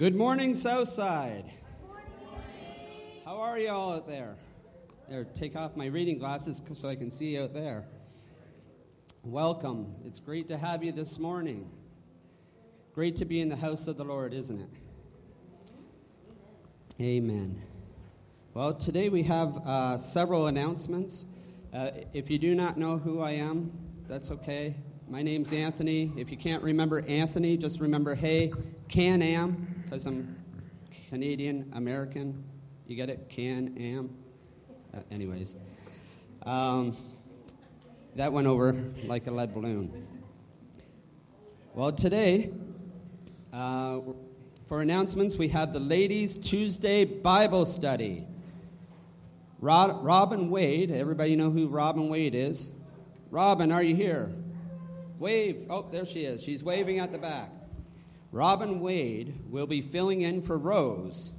Good morning, Southside. How are you all out there? There, take off my reading glasses so I can see out there. Welcome. It's great to have you this morning. Great to be in the house of the Lord, isn't it? Amen. Well, today we have uh, several announcements. Uh, if you do not know who I am, that's okay. My name's Anthony. If you can't remember Anthony, just remember, hey, Can Am, because I'm Canadian American. You get it? Can Am. Uh, anyways, um, that went over like a lead balloon. Well, today, uh, for announcements, we have the Ladies Tuesday Bible Study. Rob, Robin Wade, everybody know who Robin Wade is? Robin, are you here? Wave. Oh, there she is. She's waving at the back. Robin Wade will be filling in for Rose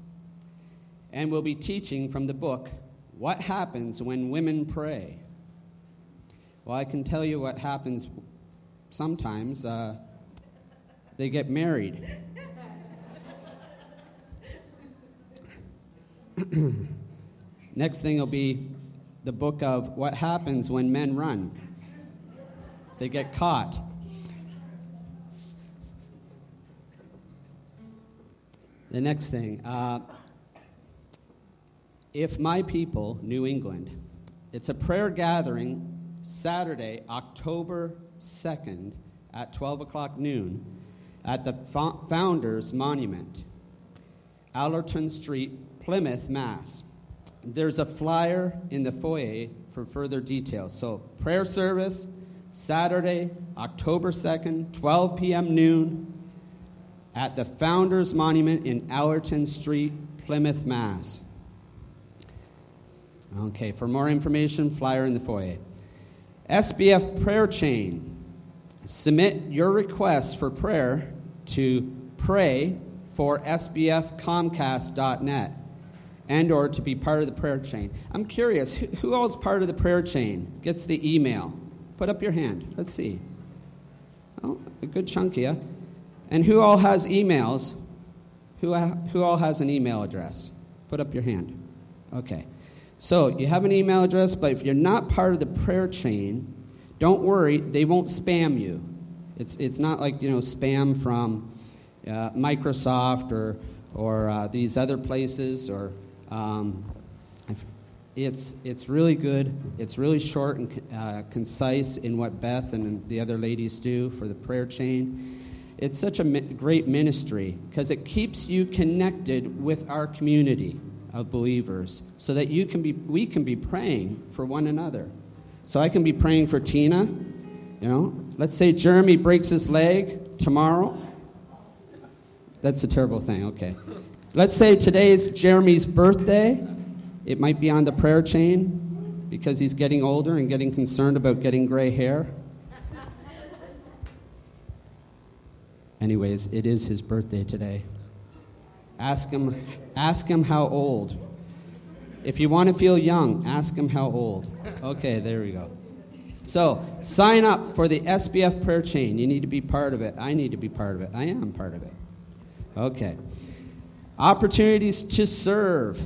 and will be teaching from the book, What Happens When Women Pray. Well, I can tell you what happens sometimes. Uh, they get married. Next thing will be the book of What Happens When Men Run. They get caught. The next thing. Uh, if my people, New England, it's a prayer gathering Saturday, October 2nd at 12 o'clock noon at the Founders Monument, Allerton Street, Plymouth, Mass. There's a flyer in the foyer for further details. So, prayer service Saturday, October 2nd, 12 p.m. noon at the Founders Monument in Allerton Street, Plymouth, Mass. Okay, for more information, flyer in the foyer. SBF Prayer Chain. Submit your requests for prayer to pray for sbfcomcast.net and or to be part of the prayer chain. I'm curious, who, who all part of the prayer chain? Gets the email? Put up your hand. Let's see. Oh, a good chunk of you. And who all has emails? Who, who all has an email address? Put up your hand. Okay. So you have an email address, but if you're not part of the prayer chain, don't worry, they won't spam you. It's, it's not like, you know, spam from uh, Microsoft or, or uh, these other places or um, it's, it's really good. It's really short and uh, concise in what Beth and the other ladies do for the prayer chain. It's such a great ministry because it keeps you connected with our community of believers so that you can be, we can be praying for one another. So I can be praying for Tina. You know, let's say Jeremy breaks his leg tomorrow. That's a terrible thing. Okay. Let's say today's Jeremy's birthday. It might be on the prayer chain because he's getting older and getting concerned about getting gray hair. Anyways, it is his birthday today. Ask him, ask him how old. If you want to feel young, ask him how old. Okay, there we go. So, sign up for the SBF prayer chain. You need to be part of it. I need to be part of it. I am part of it. Okay. Opportunities to serve.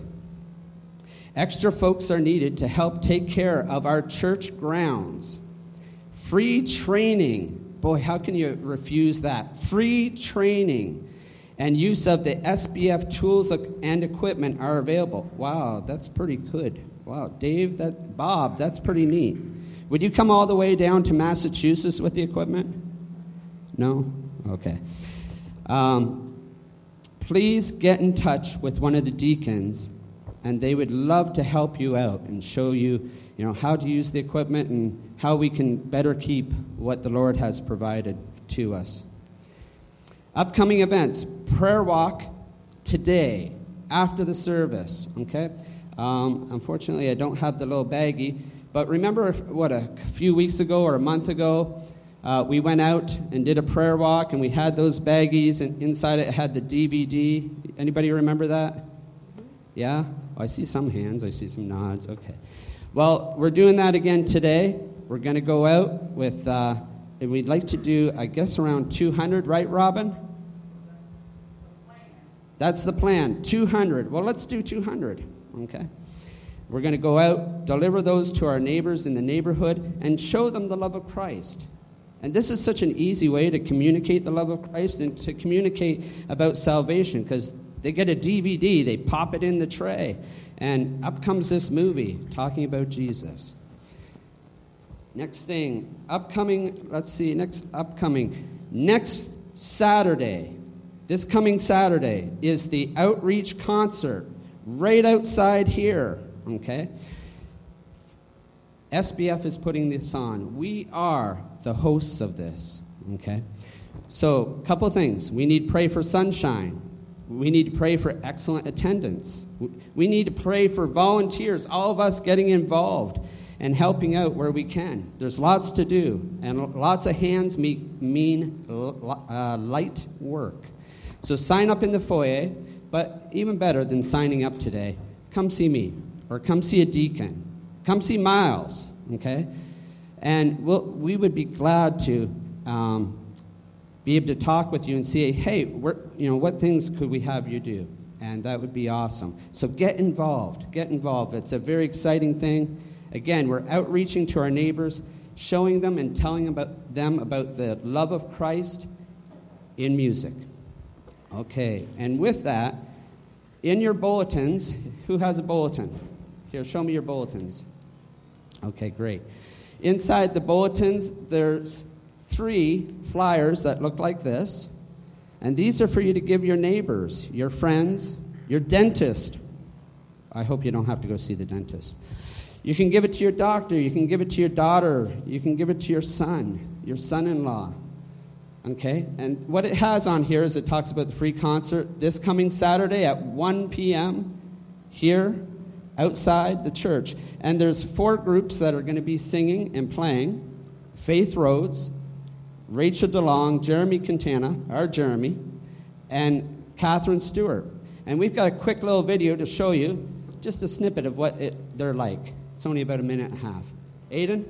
Extra folks are needed to help take care of our church grounds. Free training. Boy, how can you refuse that? Free training and use of the SBF tools and equipment are available. Wow, that's pretty good. Wow, Dave, that Bob, that's pretty neat. Would you come all the way down to Massachusetts with the equipment? No? Okay. Um, please get in touch with one of the deacons, and they would love to help you out and show you, you know, how to use the equipment and how we can better keep what the Lord has provided to us. Upcoming events. Prayer walk today after the service, okay? Um, unfortunately, I don't have the little baggie, but remember what, a few weeks ago or a month ago, uh, we went out and did a prayer walk and we had those baggies and inside it had the dvd anybody remember that? Yeah? Oh, i see some hands i see some nods okay well we're doing that again today we're going to go out with uh, and we'd like to do i guess around 200 right robin that's the plan. 200. Well, let's do 200. Okay? We're going to go out, deliver those to our neighbors in the neighborhood, and show them the love of Christ. And this is such an easy way to communicate the love of Christ and to communicate about salvation because they get a DVD, they pop it in the tray, and up comes this movie talking about Jesus. Next thing, upcoming, let's see, next upcoming, next Saturday, this coming Saturday is the outreach concert right outside here, okay? SBF is putting this on. We are the hosts of this, okay? So, a couple things. We need to pray for sunshine. We need to pray for excellent attendance. We need to pray for volunteers, all of us getting involved and helping out where we can. There's lots to do, and lots of hands mean uh, light work. So sign up in the foyer, but even better than signing up today, come see me or come see a deacon. Come see Miles, okay? And we'll, we would be glad to um, be able to talk with you and see, hey, you know, what things could we have you do? And that would be awesome. So get involved. Get involved. It's a very exciting thing. Again, we're outreaching to our neighbors, showing them and telling about them about the love of Christ in music. Okay, and with that, in your bulletins, who has a bulletin? Here, show me your bulletins. Okay, great. Inside the bulletins, there's three flyers that look like this. And these are for you to give your neighbors, your friends, your dentist. I hope you don't have to go see the dentist. You can give it to your doctor, you can give it to your daughter, you can give it to your son, your son in law. Okay? And what it has on here is it talks about the free concert this coming Saturday at 1 p.m. here outside the church. And there's four groups that are going to be singing and playing Faith Rhodes, Rachel DeLong, Jeremy Quintana, our Jeremy, and Catherine Stewart. And we've got a quick little video to show you just a snippet of what it, they're like. It's only about a minute and a half. Aiden?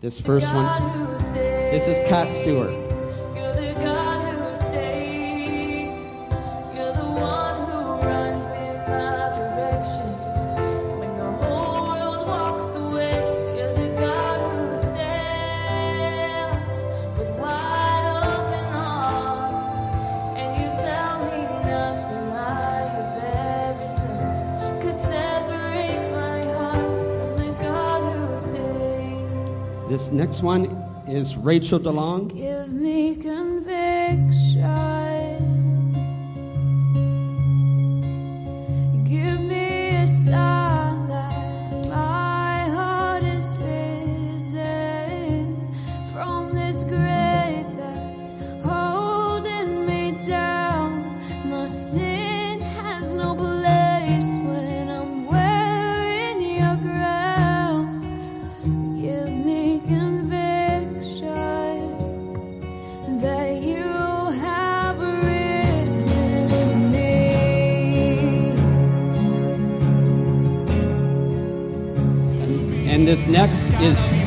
This first one, this is Cat Stewart. Next one is Rachel DeLong.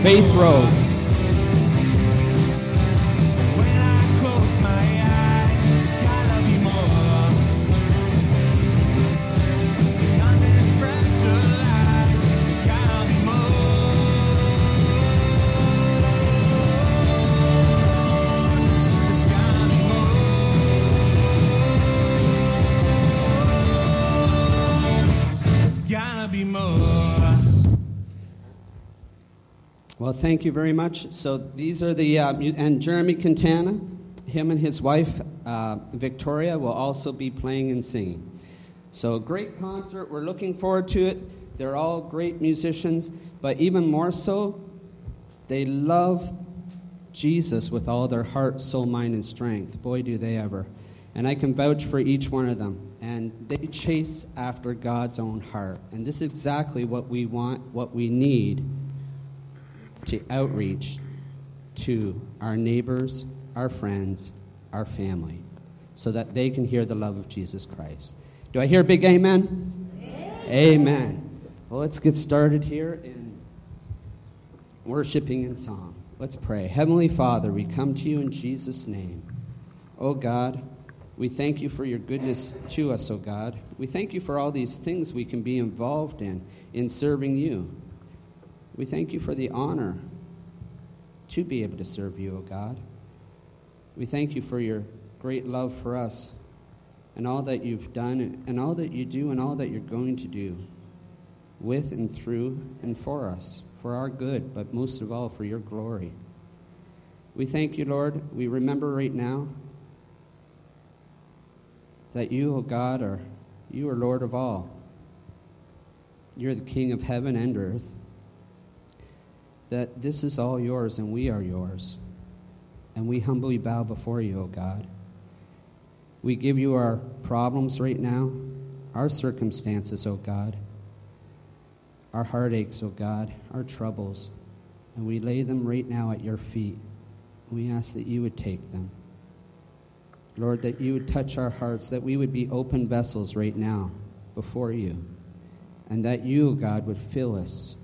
Faith Rhodes. You very much. So these are the, uh, and Jeremy Quintana, him and his wife, uh, Victoria, will also be playing and singing. So, great concert. We're looking forward to it. They're all great musicians, but even more so, they love Jesus with all their heart, soul, mind, and strength. Boy, do they ever. And I can vouch for each one of them. And they chase after God's own heart. And this is exactly what we want, what we need to outreach to our neighbors, our friends, our family, so that they can hear the love of Jesus Christ. Do I hear a big amen? Amen. Well, let's get started here in worshiping in song. Let's pray. Heavenly Father, we come to you in Jesus' name. Oh God, we thank you for your goodness to us, oh God. We thank you for all these things we can be involved in, in serving you. We thank you for the honor to be able to serve you, O God. We thank you for your great love for us and all that you've done and all that you do and all that you're going to do with and through and for us, for our good, but most of all for your glory. We thank you, Lord. We remember right now that you, O God, are you are Lord of all. You're the King of heaven and earth that this is all yours and we are yours. And we humbly bow before you, O God. We give you our problems right now, our circumstances, O God, our heartaches, O God, our troubles, and we lay them right now at your feet. We ask that you would take them. Lord, that you would touch our hearts, that we would be open vessels right now before you, and that you, God, would fill us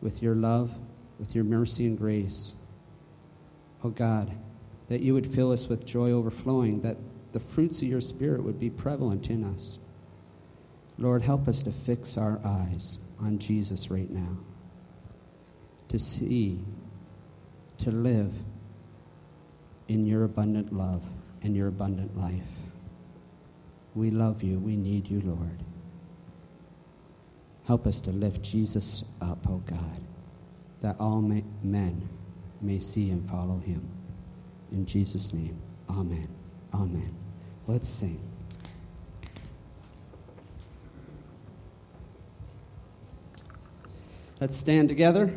with your love, with your mercy and grace. Oh God, that you would fill us with joy overflowing, that the fruits of your Spirit would be prevalent in us. Lord, help us to fix our eyes on Jesus right now, to see, to live in your abundant love and your abundant life. We love you. We need you, Lord. Help us to lift Jesus up, O oh God, that all may, men may see and follow him. In Jesus' name, amen. Amen. Let's sing. Let's stand together.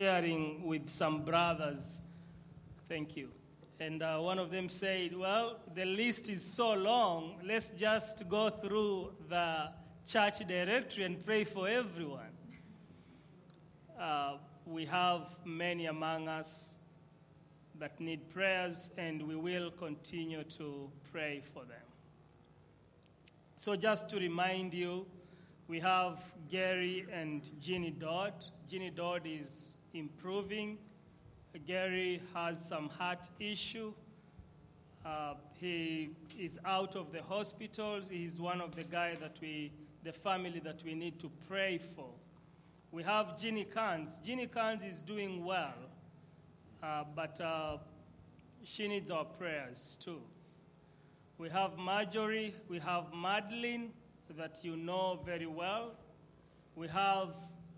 Sharing with some brothers. Thank you. And uh, one of them said, Well, the list is so long, let's just go through the church directory and pray for everyone. Uh, we have many among us that need prayers, and we will continue to pray for them. So, just to remind you, we have Gary and Ginny Dodd. Ginny Dodd is improving. Gary has some heart issue. Uh, he is out of the hospital. He's one of the guys that we, the family that we need to pray for. We have Ginny Kans. Ginny Kans is doing well, uh, but uh, she needs our prayers too. We have Marjorie, we have Madeline, that you know very well. We have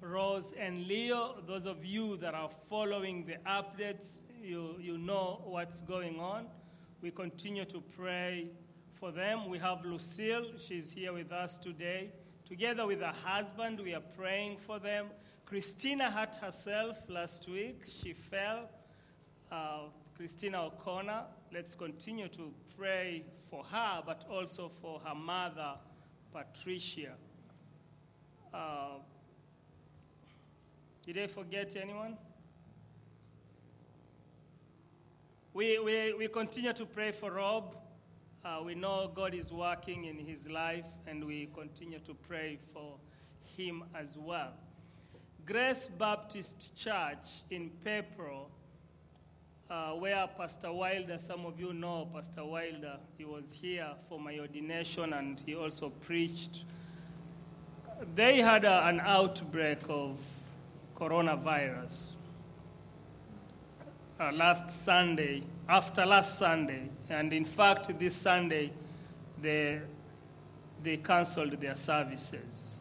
Rose and Leo. Those of you that are following the updates, you, you know what's going on. We continue to pray for them. We have Lucille, she's here with us today. Together with her husband, we are praying for them. Christina hurt herself last week. She fell. Uh, Christina O'Connor, let's continue to pray for her, but also for her mother, Patricia. Uh, did I forget anyone? We, we, we continue to pray for Rob. Uh, we know God is working in his life, and we continue to pray for him as well. Grace Baptist Church in Pepro, uh, where Pastor Wilder, some of you know Pastor Wilder, he was here for my ordination and he also preached. They had a, an outbreak of coronavirus uh, last Sunday, after last Sunday, and in fact, this Sunday, they, they canceled their services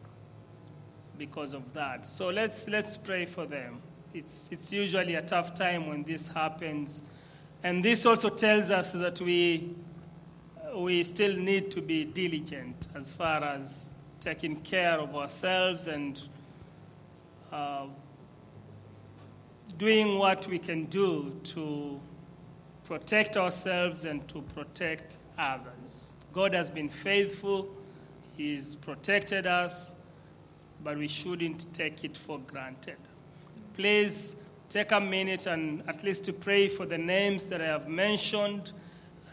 because of that. So let's, let's pray for them. It's, it's usually a tough time when this happens. And this also tells us that we, we still need to be diligent as far as taking care of ourselves and uh, doing what we can do to protect ourselves and to protect others. God has been faithful, He's protected us, but we shouldn't take it for granted. Please take a minute and at least to pray for the names that I have mentioned.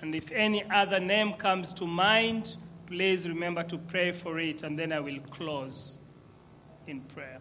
And if any other name comes to mind, please remember to pray for it, and then I will close in prayer.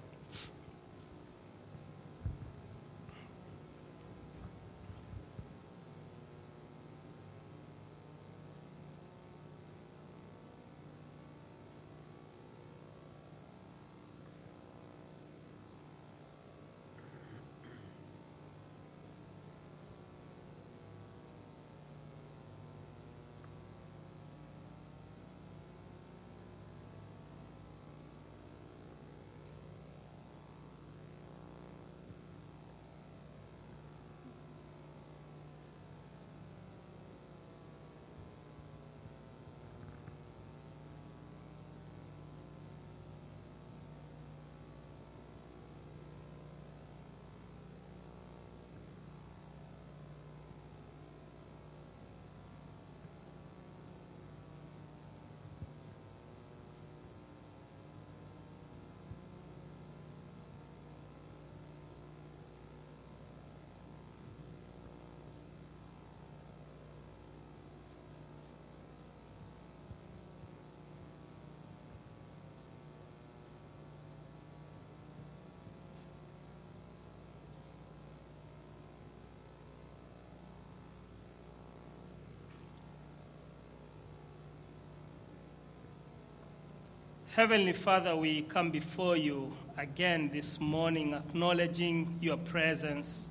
Heavenly Father, we come before you again this morning, acknowledging your presence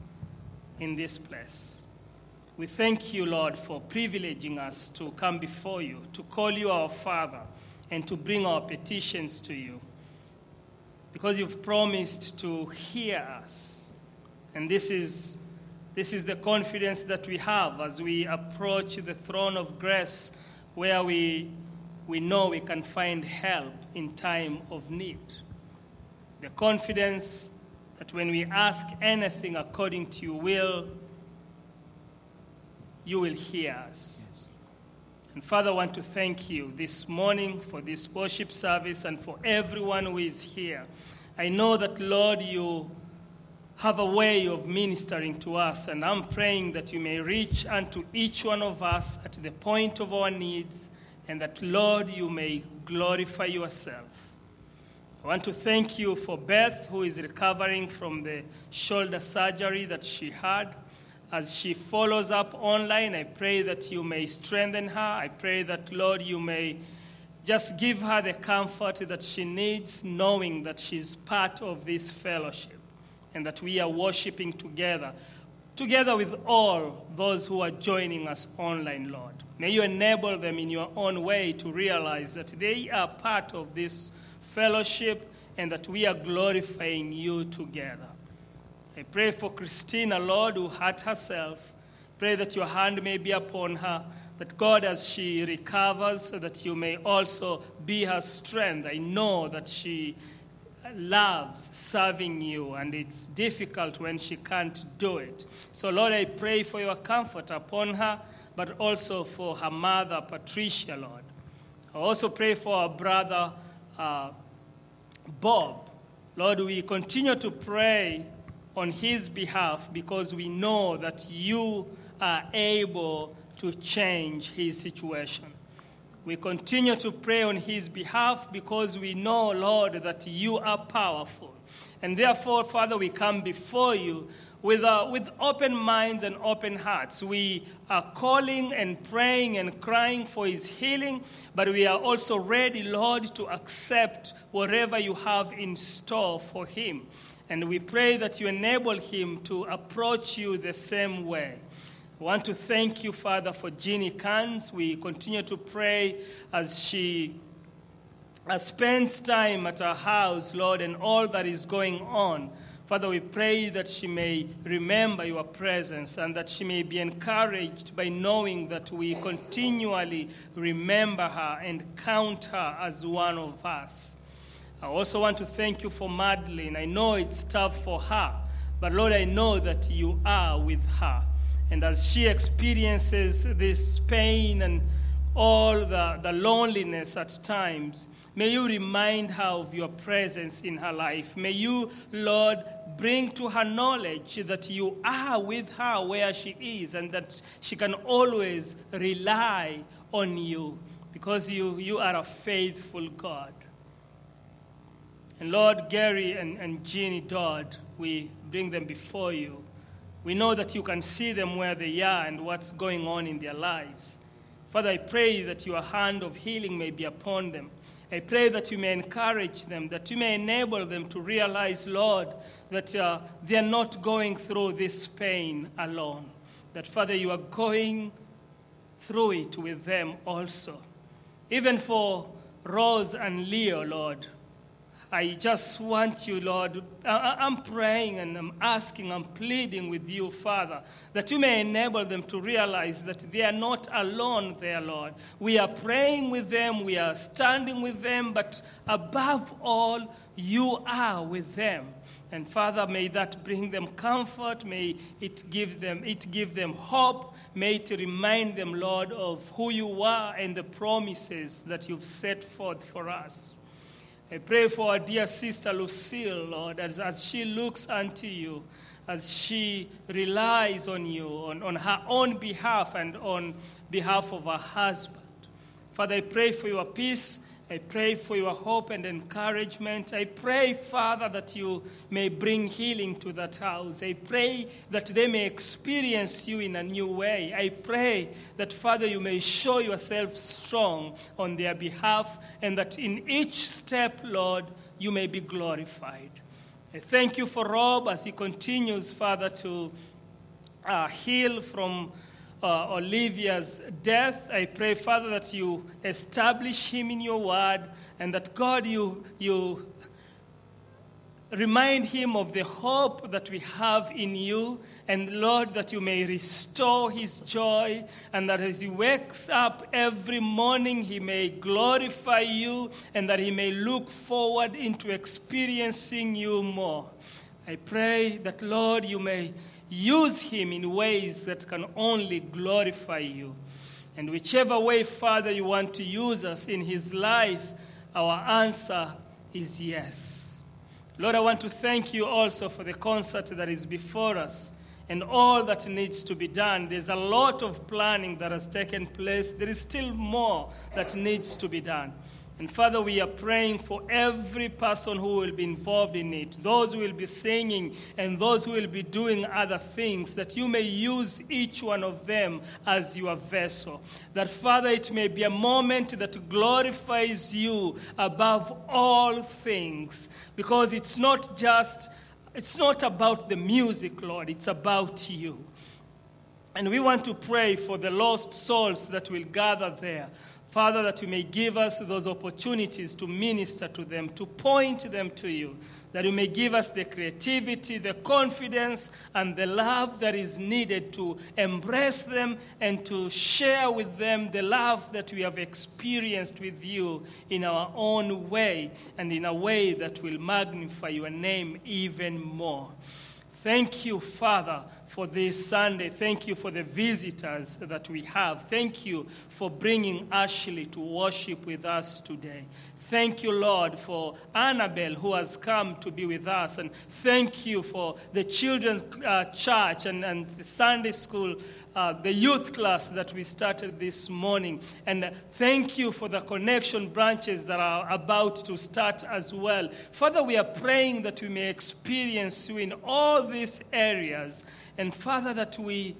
in this place. We thank you, Lord, for privileging us to come before you, to call you our Father, and to bring our petitions to you. Because you've promised to hear us. And this is, this is the confidence that we have as we approach the throne of grace, where we we know we can find help in time of need. The confidence that when we ask anything according to your will, you will hear us. And Father, I want to thank you this morning for this worship service and for everyone who is here. I know that, Lord, you have a way of ministering to us, and I'm praying that you may reach unto each one of us at the point of our needs, and that, Lord, you may glorify yourself. I want to thank you for Beth, who is recovering from the shoulder surgery that she had. As she follows up online, I pray that you may strengthen her. I pray that, Lord, you may just give her the comfort that she needs, knowing that she's part of this fellowship and that we are worshiping together, together with all those who are joining us online, Lord. May you enable them in your own way to realize that they are part of this fellowship and that we are glorifying you together. I pray for Christina, Lord, who hurt herself. Pray that your hand may be upon her, that God, as she recovers, so that you may also be her strength. I know that she loves serving you, and it's difficult when she can't do it. So, Lord, I pray for your comfort upon her, but also for her mother, Patricia, Lord. I also pray for our brother, uh, Bob. Lord, we continue to pray on his behalf because we know that you are able to change his situation. We continue to pray on his behalf because we know, Lord, that you are powerful. And therefore, Father, we come before you with, uh, with open minds and open hearts. We are calling and praying and crying for his healing, but we are also ready, Lord, to accept whatever you have in store for him. And we pray that you enable him to approach you the same way. I want to thank you, Father, for Jeannie Kans. We continue to pray as she uh, spends time at our house, Lord, and all that is going on. Father, we pray that she may remember your presence and that she may be encouraged by knowing that we continually remember her and count her as one of us. I also want to thank you for Madeline. I know it's tough for her, but Lord, I know that you are with her. And as she experiences this pain and all the, the loneliness at times, may you remind her of your presence in her life. May you, Lord, bring to her knowledge that you are with her where she is and that she can always rely on you because you, you are a faithful God. And Lord, Gary and, and Jeannie Dodd, we bring them before you. We know that you can see them where they are and what's going on in their lives. Father, I pray that your hand of healing may be upon them. I pray that you may encourage them, that you may enable them to realize, Lord, that uh, they are not going through this pain alone. That, Father, you are going through it with them also. Even for Rose and Leo, Lord, I just want you, Lord. I'm praying and I'm asking, I'm pleading with you, Father, that you may enable them to realize that they are not alone there, Lord. We are praying with them, we are standing with them, but above all, you are with them. And Father, may that bring them comfort. May it give them, it give them hope. May it remind them, Lord, of who you are and the promises that you've set forth for us. I pray for our dear sister Lucille, Lord, as, as she looks unto you, as she relies on you, on, on her own behalf and on behalf of her husband. Father, I pray for your peace. I pray for your hope and encouragement. I pray, Father, that you may bring healing to that house. I pray that they may experience you in a new way. I pray that, Father, you may show yourself strong on their behalf and that in each step, Lord, you may be glorified. I thank you for Rob as he continues, Father, to uh, heal from uh, Olivia's death. I pray, Father, that you establish him in your word and that, God, you, you remind him of the hope that we have in you. And, Lord, that you may restore his joy and that as he wakes up every morning, he may glorify you and that he may look forward into experiencing you more. I pray that, Lord, you may use him in ways that can only glorify you. And whichever way, Father, you want to use us in his life, our answer is yes. Lord, I want to thank you also for the concert that is before us and all that needs to be done. There's a lot of planning that has taken place. There is still more that needs to be done. And Father, we are praying for every person who will be involved in it, those who will be singing and those who will be doing other things, that you may use each one of them as your vessel. That, Father, it may be a moment that glorifies you above all things, because it's not just, it's not about the music, Lord, it's about you. And we want to pray for the lost souls that will gather there. Father, that you may give us those opportunities to minister to them, to point them to you, that you may give us the creativity, the confidence, and the love that is needed to embrace them and to share with them the love that we have experienced with you in our own way and in a way that will magnify your name even more. Thank you, Father, for this Sunday. Thank you for the visitors that we have. Thank you for bringing Ashley to worship with us today. Thank you, Lord, for Annabelle who has come to be with us. And thank you for the children's uh, church and, and the Sunday school, uh, the youth class that we started this morning. And thank you for the connection branches that are about to start as well. Father, we are praying that we may experience you in all these areas. And Father, that we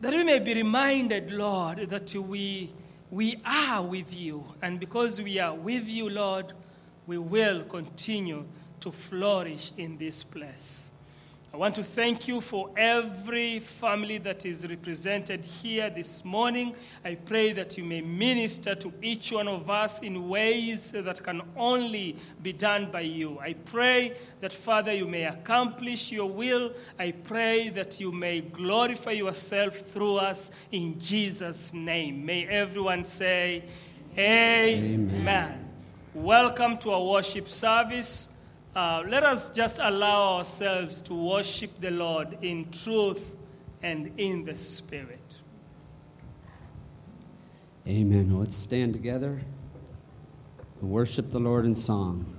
that we may be reminded, Lord, that we, we are with you. And because we are with you, Lord, we will continue to flourish in this place. I want to thank you for every family that is represented here this morning. I pray that you may minister to each one of us in ways that can only be done by you. I pray that, Father, you may accomplish your will. I pray that you may glorify yourself through us in Jesus' name. May everyone say, Amen. Amen. Welcome to our worship service. Uh, let us just allow ourselves to worship the Lord in truth and in the Spirit. Amen. Let's stand together and worship the Lord in song.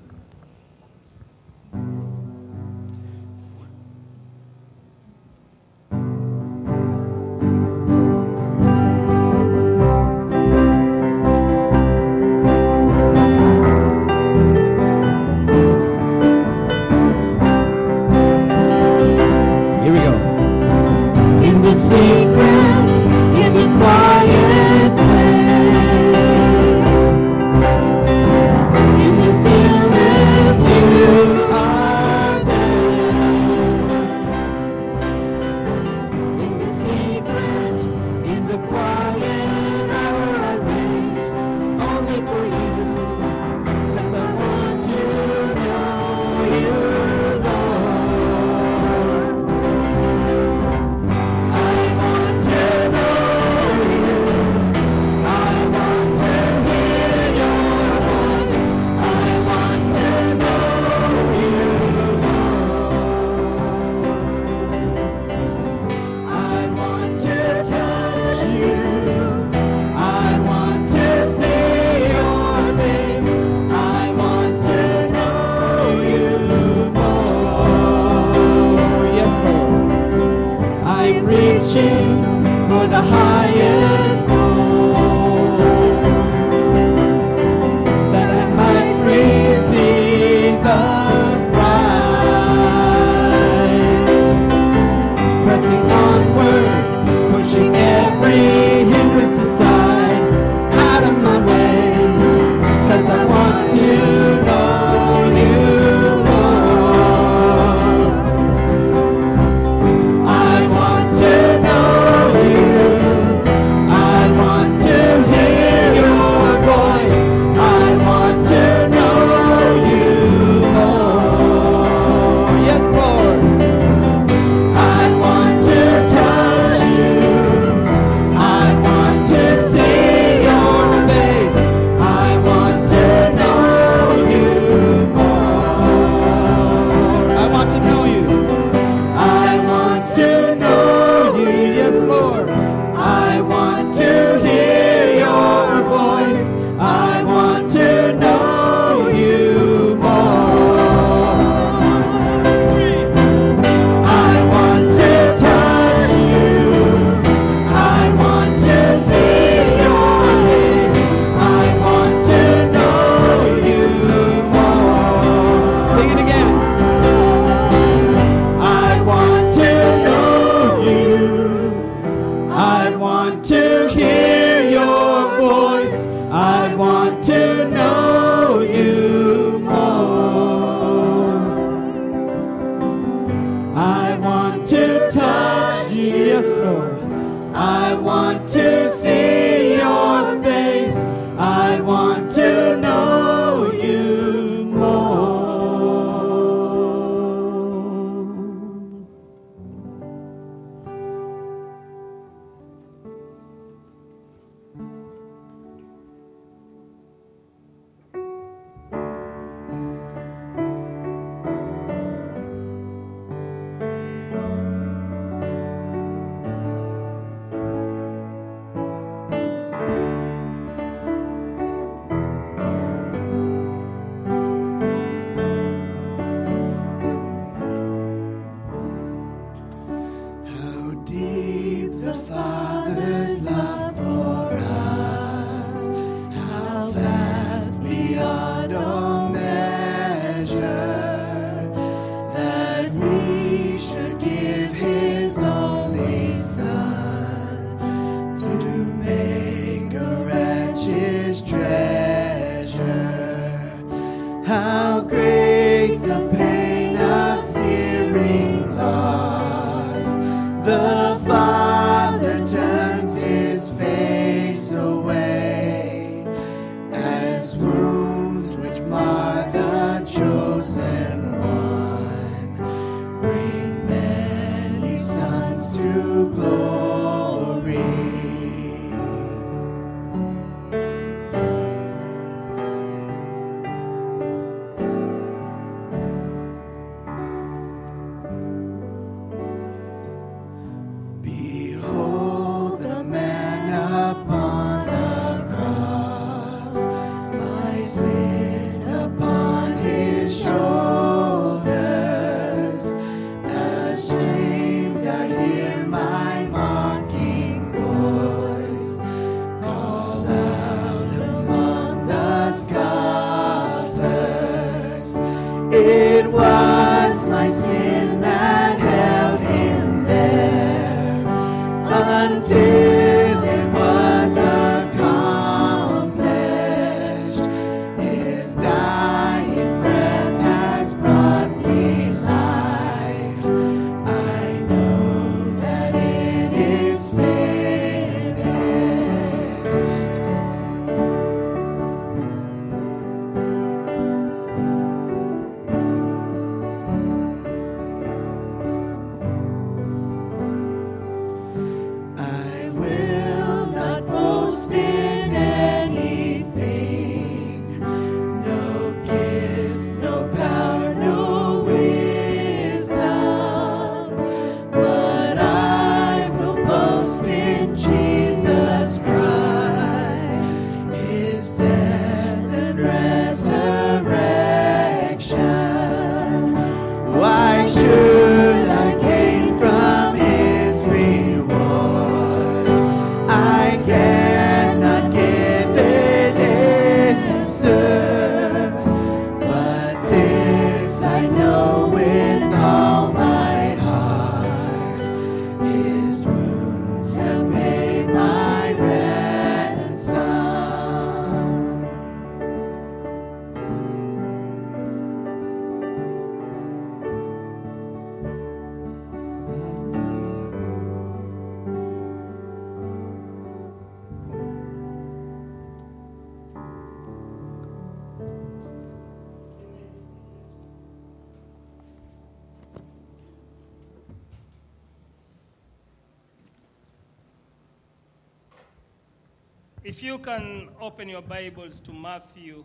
Open your Bibles to Matthew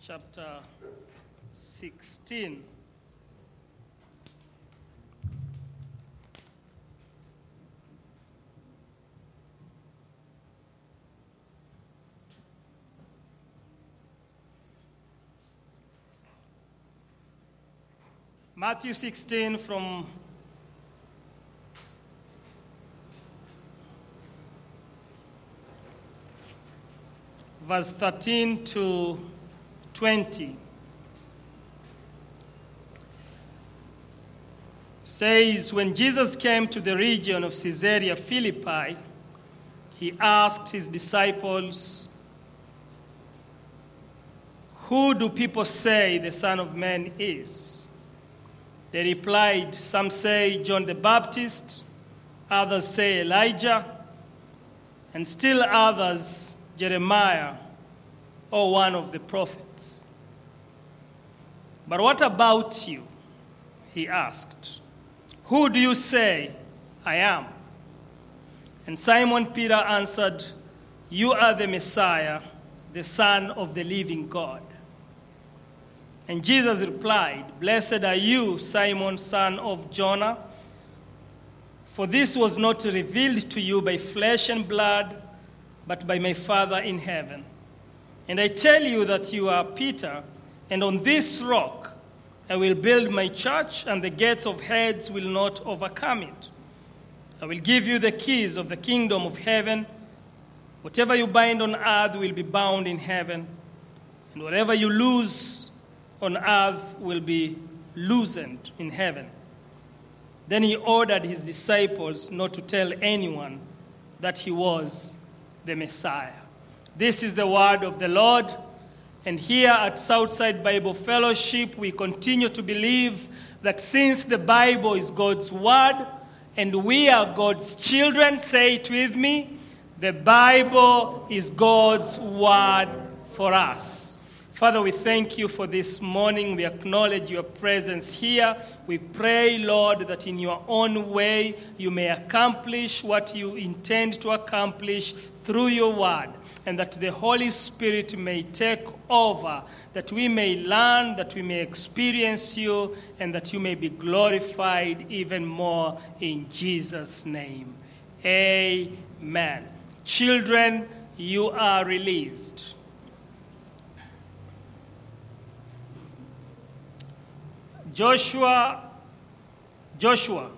chapter 16. Matthew 16 from verse 13 to 20 says when jesus came to the region of caesarea philippi he asked his disciples who do people say the son of man is they replied some say john the baptist others say elijah and still others Jeremiah or one of the prophets. But what about you? He asked. Who do you say I am? And Simon Peter answered, You are the Messiah, the Son of the living God. And Jesus replied, Blessed are you, Simon, son of Jonah, for this was not revealed to you by flesh and blood but by my Father in heaven. And I tell you that you are Peter, and on this rock I will build my church, and the gates of Hades will not overcome it. I will give you the keys of the kingdom of heaven. Whatever you bind on earth will be bound in heaven, and whatever you loose on earth will be loosened in heaven. Then he ordered his disciples not to tell anyone that he was the Messiah. This is the word of the Lord. And here at Southside Bible Fellowship, we continue to believe that since the Bible is God's word and we are God's children, say it with me, the Bible is God's word for us. Father, we thank you for this morning. We acknowledge your presence here. We pray, Lord, that in your own way you may accomplish what you intend to accomplish through your word, and that the Holy Spirit may take over, that we may learn, that we may experience you, and that you may be glorified even more in Jesus' name. Amen. Children, you are released. Joshua, Joshua,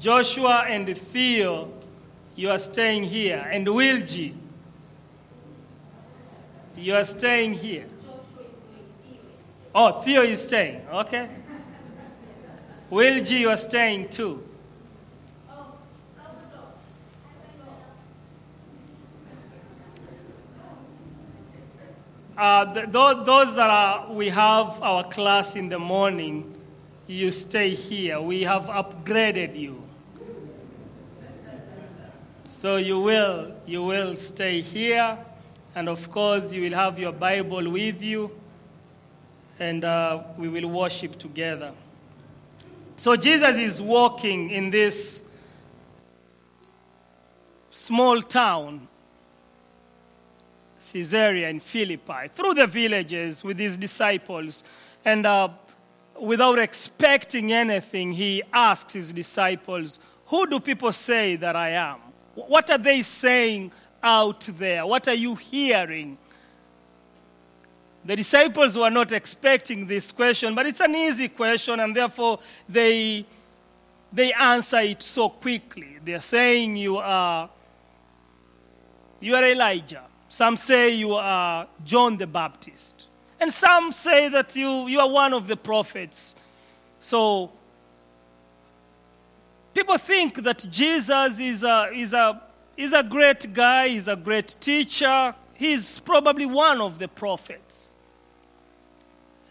Joshua and Theo, you are staying here. And Wilgie, you are staying here. Oh, Theo is staying. Okay. Wilgie, you are staying too. Uh, th- tho- those that are, we have our class in the morning, you stay here. We have upgraded you. So you will, you will stay here, and of course you will have your Bible with you, and uh, we will worship together. So Jesus is walking in this small town Caesarea in Philippi, through the villages with his disciples. And uh, without expecting anything, he asks his disciples, Who do people say that I am? What are they saying out there? What are you hearing? The disciples were not expecting this question, but it's an easy question, and therefore they, they answer it so quickly. They're saying you are, you are Elijah. Some say you are John the Baptist. And some say that you, you are one of the prophets. So, people think that Jesus is a, is a, is a great guy, he's a great teacher. He's probably one of the prophets.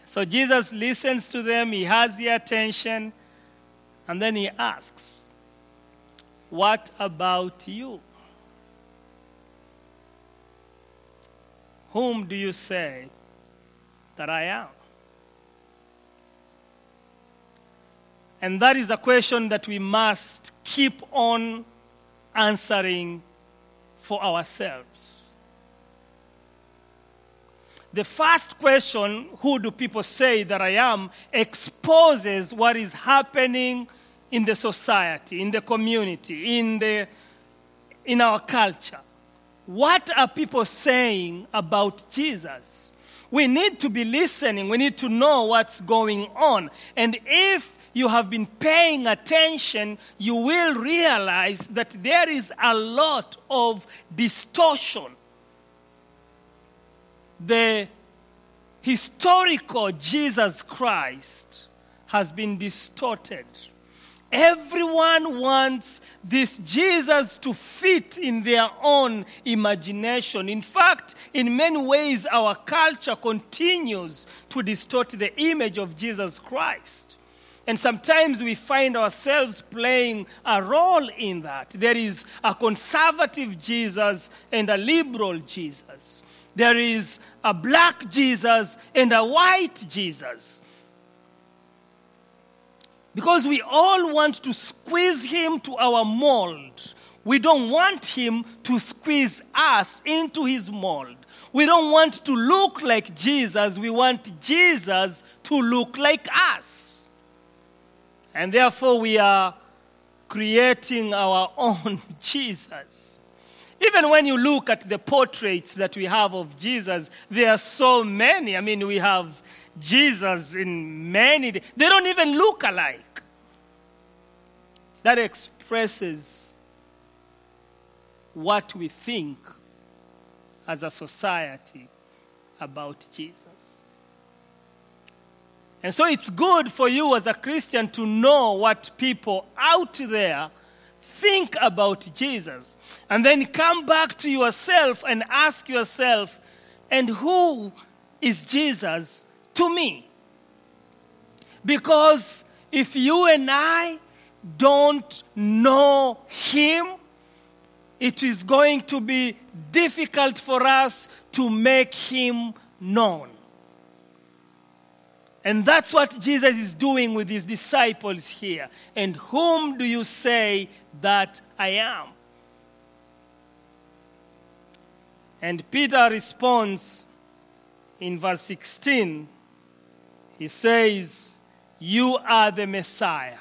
So, Jesus listens to them, he has their attention, and then he asks, What about you? Whom do you say that I am? And that is a question that we must keep on answering for ourselves. The first question, who do people say that I am, exposes what is happening in the society, in the community, in, the, in our culture. What are people saying about Jesus? We need to be listening. We need to know what's going on. And if you have been paying attention, you will realize that there is a lot of distortion. The historical Jesus Christ has been distorted. Everyone wants this Jesus to fit in their own imagination. In fact, in many ways, our culture continues to distort the image of Jesus Christ. And sometimes we find ourselves playing a role in that. There is a conservative Jesus and a liberal Jesus. There is a black Jesus and a white Jesus. Because we all want to squeeze him to our mold. We don't want him to squeeze us into his mold. We don't want to look like Jesus. We want Jesus to look like us. And therefore, we are creating our own Jesus. Even when you look at the portraits that we have of Jesus, there are so many. I mean, we have Jesus in many. They don't even look alike. that expresses what we think as a society about Jesus. And so it's good for you as a Christian to know what people out there think about Jesus. And then come back to yourself and ask yourself, and who is Jesus to me? Because if you and I don't know him, it is going to be difficult for us to make him known. And that's what Jesus is doing with his disciples here. And whom do you say that I am? And Peter responds in verse 16. He says, You are the Messiah,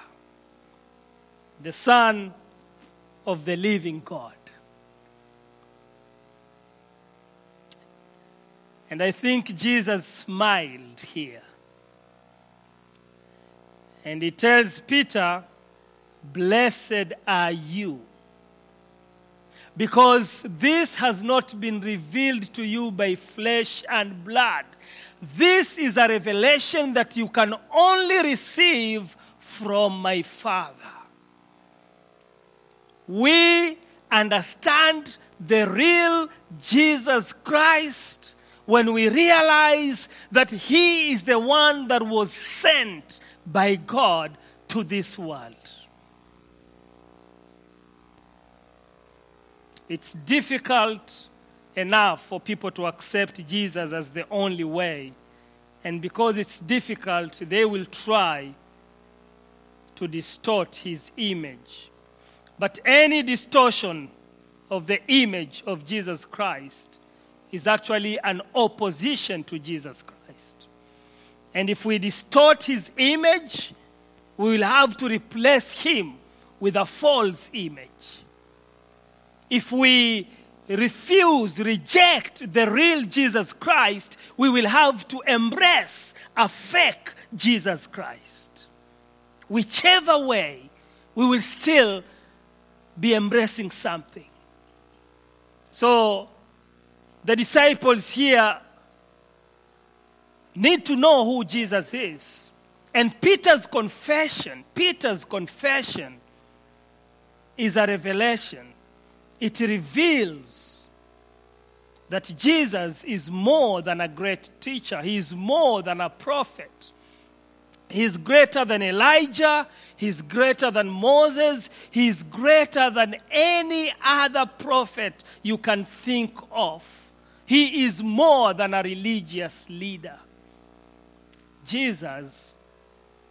the Son of the living God. And I think Jesus smiled here. And he tells Peter, Blessed are you. Because this has not been revealed to you by flesh and blood. This is a revelation that you can only receive from my Father. We understand the real Jesus Christ when we realize that He is the one that was sent by God to this world. It's difficult enough for people to accept Jesus as the only way. And because it's difficult, they will try to distort his image. But any distortion of the image of Jesus Christ is actually an opposition to Jesus Christ. And if we distort his image, we will have to replace him with a false image. If we refuse, reject the real Jesus Christ, we will have to embrace a fake Jesus Christ. Whichever way, we will still be embracing something. So, the disciples here need to know who Jesus is. And Peter's confession, Peter's confession is a revelation. It reveals that Jesus is more than a great teacher, he is more than a prophet. He's greater than Elijah. He's greater than Moses. He's greater than any other prophet you can think of. He is more than a religious leader. Jesus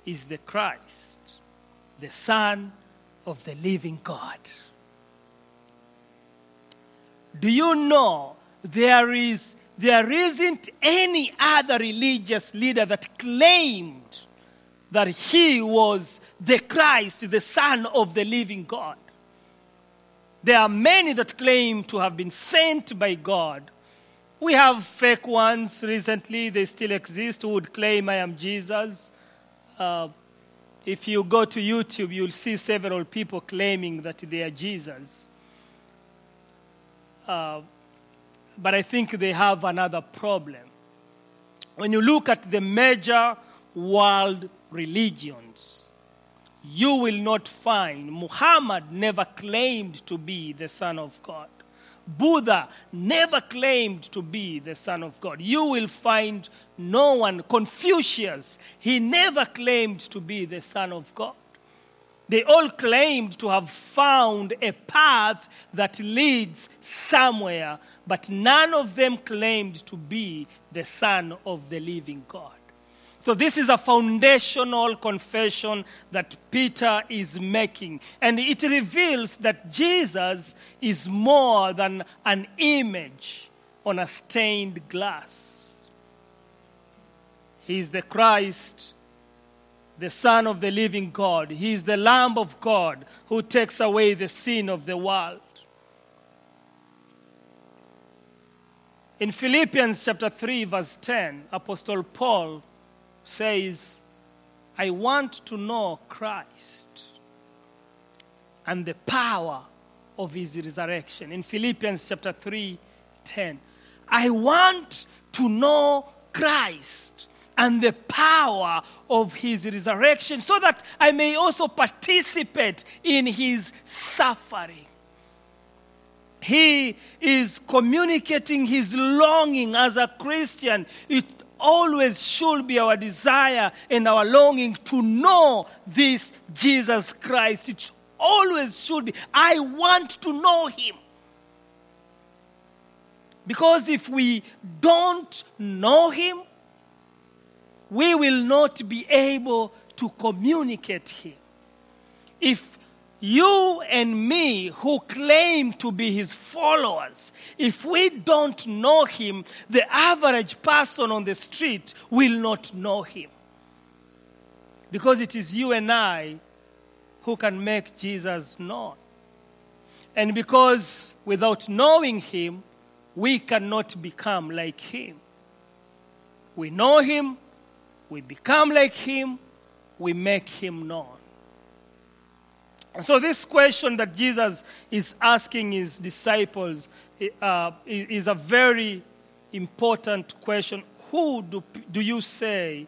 is the Christ, the Son of the living God. Do you know there is there isn't any other religious leader that claimed that he was the Christ, the Son of the living God. There are many that claim to have been sent by God. We have fake ones recently, they still exist, who would claim I am Jesus. Uh, if you go to YouTube, you'll see several people claiming that they are Jesus. Uh, but I think they have another problem. When you look at the major world religions, you will not find Muhammad never claimed to be the Son of God. Buddha never claimed to be the Son of God. You will find no one, Confucius, he never claimed to be the Son of God. They all claimed to have found a path that leads somewhere, but none of them claimed to be the Son of the living God. So, this is a foundational confession that Peter is making. And it reveals that Jesus is more than an image on a stained glass. He is the Christ, the Son of the living God. He is the Lamb of God who takes away the sin of the world. In Philippians chapter 3, verse 10, Apostle Paul says, I want to know Christ. and the power of his resurrection. In Philippians chapter 3 10. I want to know Christ and the power of his resurrection so that I may also participate in his suffering. He is communicating his longing as a Christian. It always should be our desire and our longing to know this Jesus Christ. It always should be. I want to know him. Because if we don't know him, we will not be able to communicate him. If you and me, who claim to be his followers, if we don't know him, the average person on the street will not know him. Because it is you and I who can make Jesus known. And because without knowing him, we cannot become like him. We know him, we become like him, we make him known. So, this question that Jesus is asking his disciples uh, is a very important question. Who do, do you say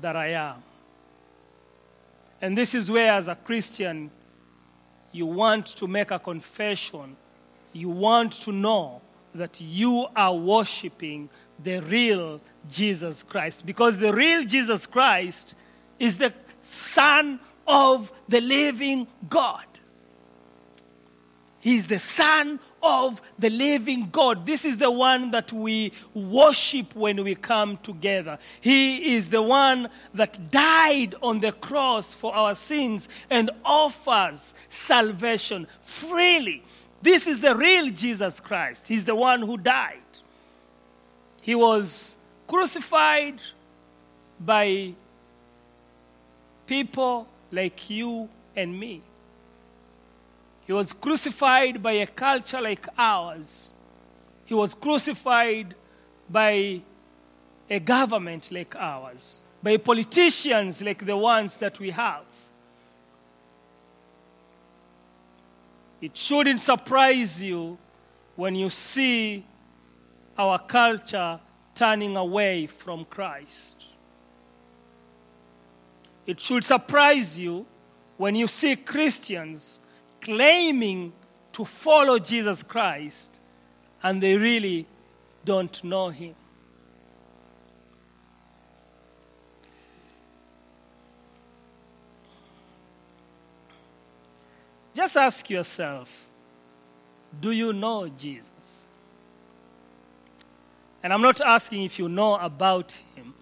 that I am? And this is where, as a Christian, you want to make a confession. You want to know that you are worshiping the real Jesus Christ. Because the real Jesus Christ is the Son of the living God. He is the Son of the living God. This is the one that we worship when we come together. He is the one that died on the cross for our sins and offers salvation freely. This is the real Jesus Christ. He's the one who died. He was crucified by people like you and me. He was crucified by a culture like ours. He was crucified by a government like ours, by politicians like the ones that we have. It shouldn't surprise you when you see our culture turning away from Christ. It should surprise you when you see Christians claiming to follow Jesus Christ and they really don't know him. Just ask yourself do you know Jesus? And I'm not asking if you know about him,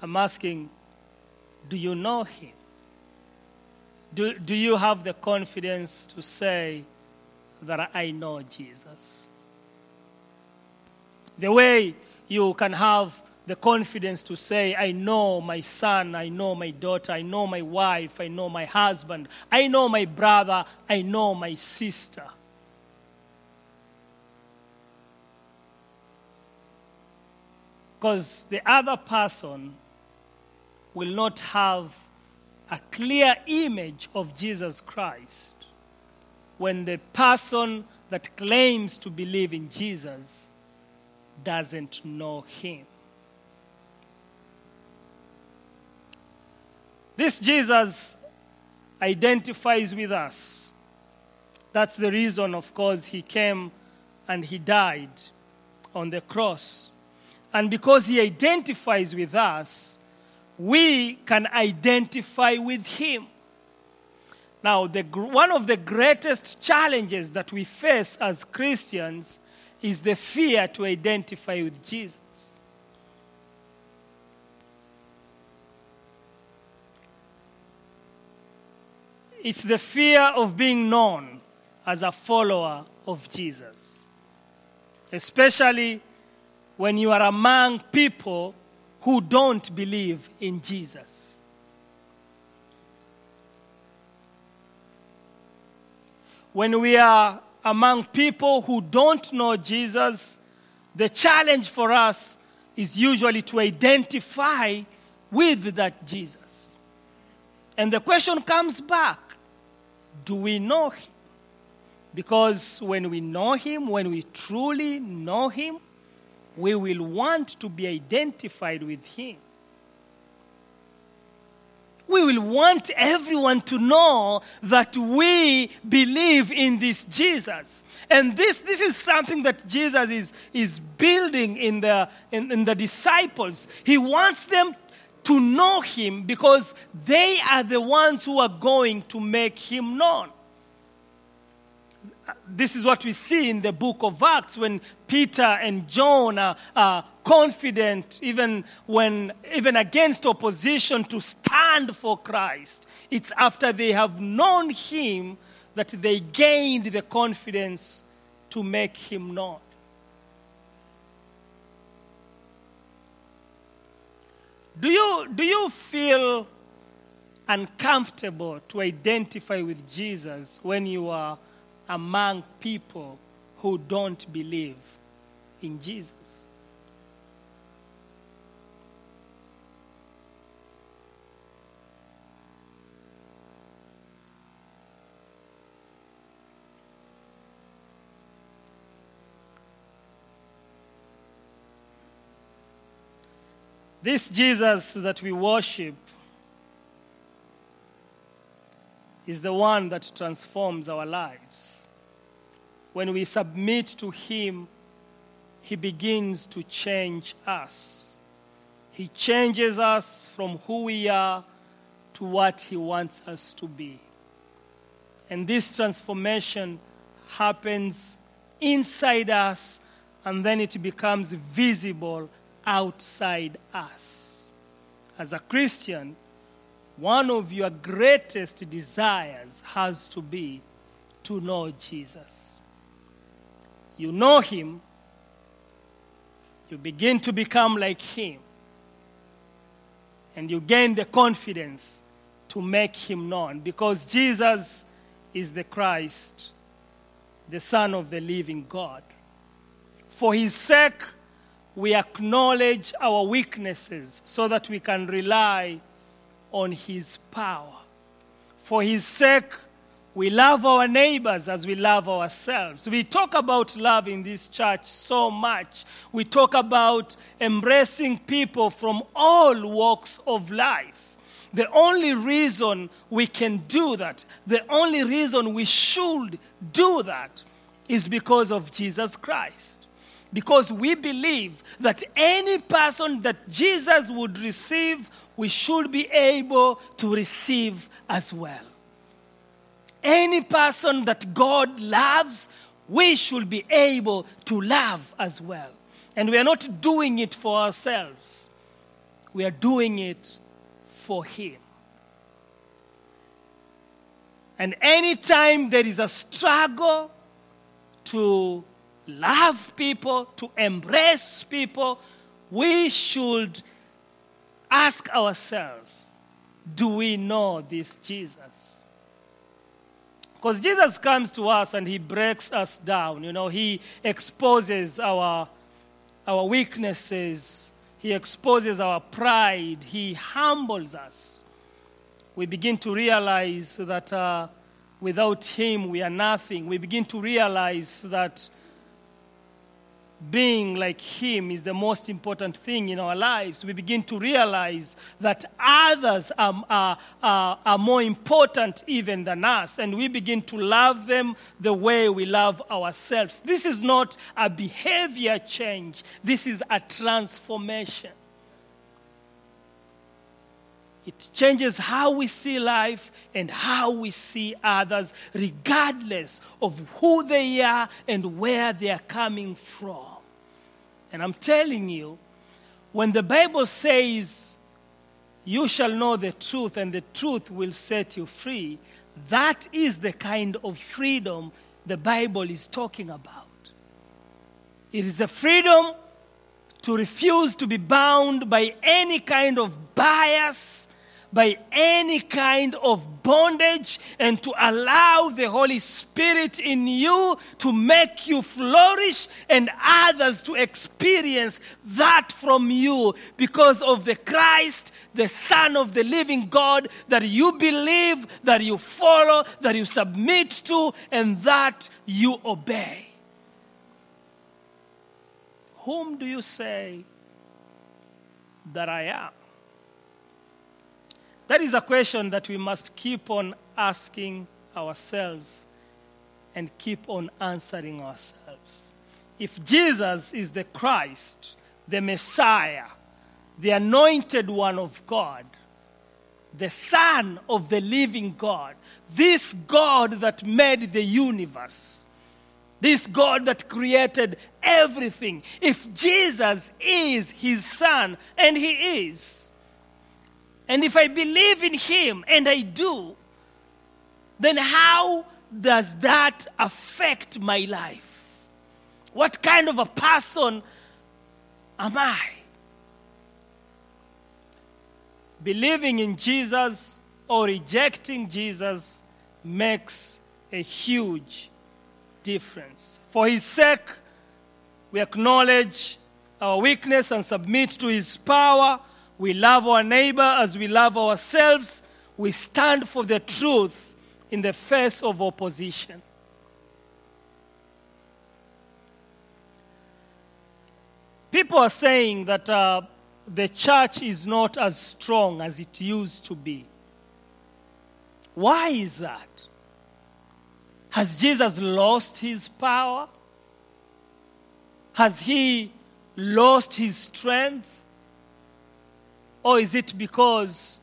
I'm asking do you know him? Do, do you have the confidence to say that I know Jesus? The way you can have the confidence to say, I know my son, I know my daughter, I know my wife, I know my husband, I know my brother, I know my sister. Because the other person will not have a clear image of Jesus Christ when the person that claims to believe in Jesus doesn't know him. This Jesus identifies with us. That's the reason, of course, he came and he died on the cross. And because he identifies with us, we can identify with him. Now, the, one of the greatest challenges that we face as Christians is the fear to identify with Jesus. It's the fear of being known as a follower of Jesus, especially when you are among people who don't believe in Jesus. When we are among people who don't know Jesus, the challenge for us is usually to identify with that Jesus. And the question comes back do we know Him? Because when we know Him, when we truly know Him, we will want to be identified with Him. We will want everyone to know that we believe in this Jesus. And this, this is something that Jesus is, is building in the, in, in the disciples. He wants them to know Him because they are the ones who are going to make Him known this is what we see in the book of Acts when Peter and John are, are, confident, even when even against opposition, to stand for Christ. It's after they have known Him that they gained the confidence to make Him known. Do you, do you feel uncomfortable to identify with Jesus when you are among people who don't believe in Jesus. This Jesus that we worship is the one that transforms our lives. When we submit to Him, He begins to change us. He changes us from who we are to what He wants us to be. And this transformation happens inside us, and then it becomes visible outside us. As a Christian, one of your greatest desires has to be to know Jesus. You know Him, you begin to become like Him, and you gain the confidence to make Him known because Jesus is the Christ, the Son of the living God. For His sake, we acknowledge our weaknesses so that we can rely on his power. For his sake, we love our neighbors as we love ourselves. We talk about love in this church so much. We talk about embracing people from all walks of life. The only reason we can do that, the only reason we should do that, is because of Jesus Christ. Because we believe that any person that Jesus would receive we should be able to receive as well. Any person that God loves, we should be able to love as well. And we are not doing it for ourselves, we are doing it for Him. And anytime there is a struggle to love people, to embrace people, we should ask ourselves do we know this Jesus? Because Jesus comes to us and he breaks us down. You know, he exposes our, our weaknesses, he exposes our pride, he humbles us. We begin to realize that uh, without him we are nothing. We begin to realize that being like Him is the most important thing in our lives, we begin to realize that others are, are, are, are, more important even than us, and we begin to love them the way we love ourselves. This is not a behavior change, this is a transformation. It changes how we see life and how we see others, regardless of who they are and where they are coming from. And I'm telling you, when the Bible says, You shall know the truth, and the truth will set you free, that is the kind of freedom the Bible is talking about. It is the freedom to refuse to be bound by any kind of bias, by any kind of bondage and to allow the Holy Spirit in you to make you flourish and others to experience that from you because of the Christ, the Son of the living God that you believe, that you follow, that you submit to, and that you obey. Whom do you say that I am? That is a question that we must keep on asking ourselves and keep on answering ourselves. If Jesus is the Christ, the Messiah, the anointed one of God, the Son of the living God, this God that made the universe, this God that created everything, if Jesus is his Son, and he is, and if I believe in him, and I do, then how does that affect my life? What kind of a person am I? Believing in Jesus or rejecting Jesus makes a huge difference. For his sake, we acknowledge our weakness and submit to his power. We love our neighbor as we love ourselves. We stand for the truth in the face of opposition. People are saying that uh, the church is not as strong as it used to be. Why is that? Has Jesus lost his power? Has he lost his strength? Or is it because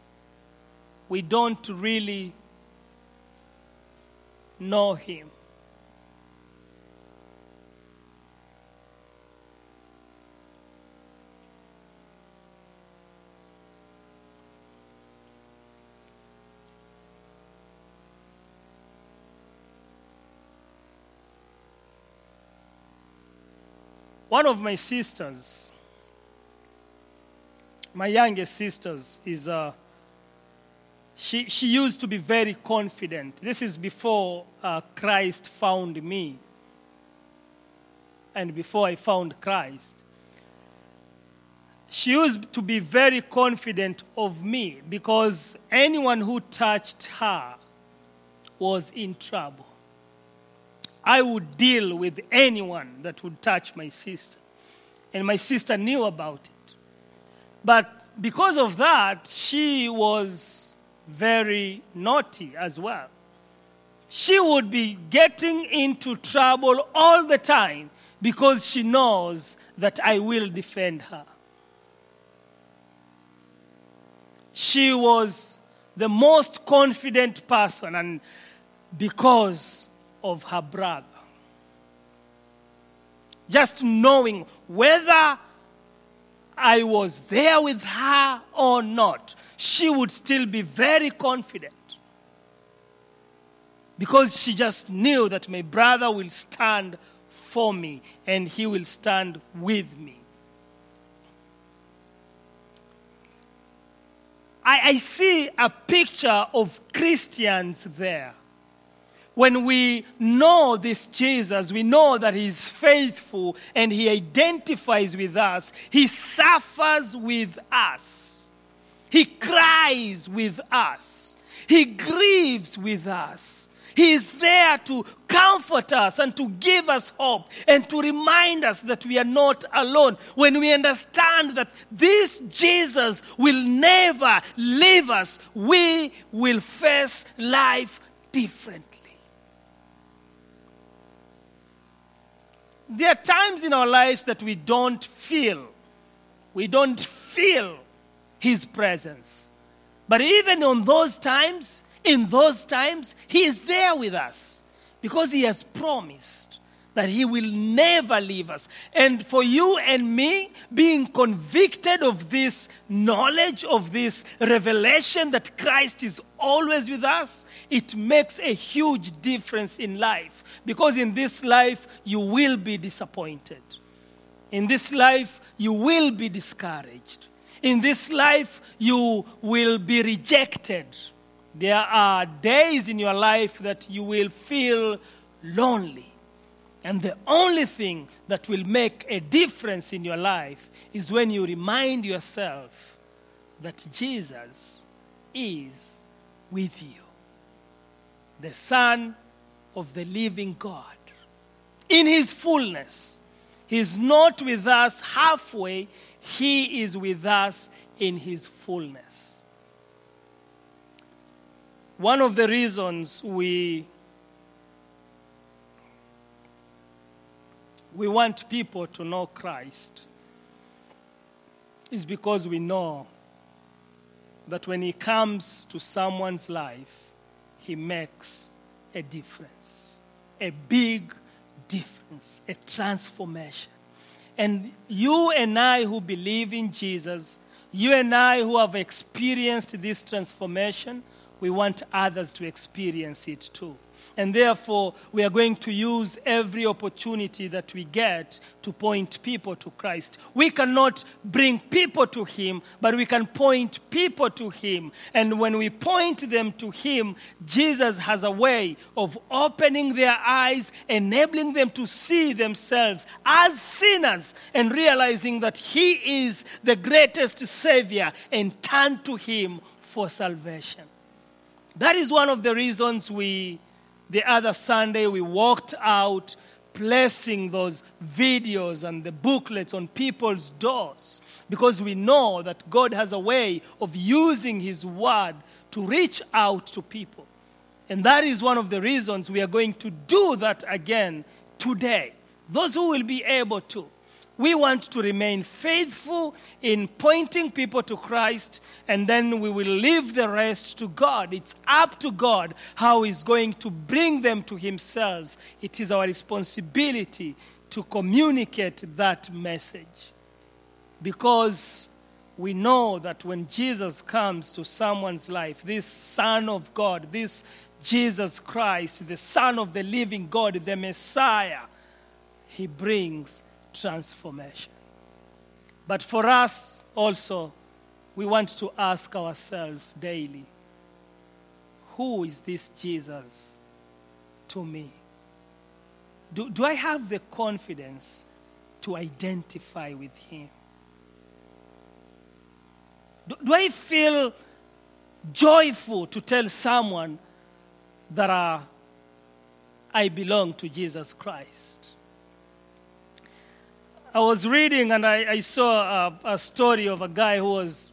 we don't really know him? One of my sisters, my youngest sisters, is uh, she, she used to be very confident. This is before uh, Christ found me and before I found Christ. She used to be very confident of me because anyone who touched her was in trouble. I would deal with anyone that would touch my sister. And my sister knew about it. But because of that, she was very naughty as well. She would be getting into trouble all the time because she knows that I will defend her. She was the most confident person, and because of her brother. Just knowing whether I was there with her or not, she would still be very confident. Because she just knew that my brother will stand for me and he will stand with me. I, I see a picture of Christians there when we know this Jesus, we know that He's faithful and He identifies with us, He suffers with us, He cries with us, He grieves with us. He is there to comfort us and to give us hope and to remind us that we are not alone. When we understand that this Jesus will never leave us, we will face life differently. There are times in our lives that we don't feel, we don't feel His presence. But even on those times, in those times, He is there with us because He has promised that He will never leave us. And for you and me, being convicted of this knowledge, of this revelation that Christ is always with us, it makes a huge difference in life. Because in this life, you will be disappointed. In this life, you will be discouraged. In this life, you will be rejected. There are days in your life that you will feel lonely. And the only thing that will make a difference in your life is when you remind yourself that Jesus is with you, the Son of the living God. In his fullness, he is not with us halfway, he is with us in his fullness. One of the reasons we we want people to know Christ is because we know that when He comes to someone's life, He makes a difference, a big difference, a transformation. And you and I who believe in Jesus, you and I who have experienced this transformation, we want others to experience it too. And therefore, we are going to use every opportunity that we get to point people to Christ. We cannot bring people to Him, but we can point people to Him. And when we point them to Him, Jesus has a way of opening their eyes, enabling them to see themselves as sinners, and realizing that He is the greatest Savior and turn to Him for salvation. That is one of the reasons we the other Sunday, we walked out placing those videos and the booklets on people's doors because we know that God has a way of using His word to reach out to people. And that is one of the reasons we are going to do that again today. Those who will be able to. We want to remain faithful in pointing people to Christ, and then we will leave the rest to God. It's up to God how He's going to bring them to Himself. It is our responsibility to communicate that message. Because we know that when Jesus comes to someone's life, this Son of God, this Jesus Christ, the Son of the living God, the Messiah, He brings transformation. But for us also, we want to ask ourselves daily who is this Jesus to me? Do, do I have the confidence to identify with him? Do, do I feel joyful to tell someone that uh, I belong to Jesus Christ? I was reading and I, I saw a, a, story of a guy who was,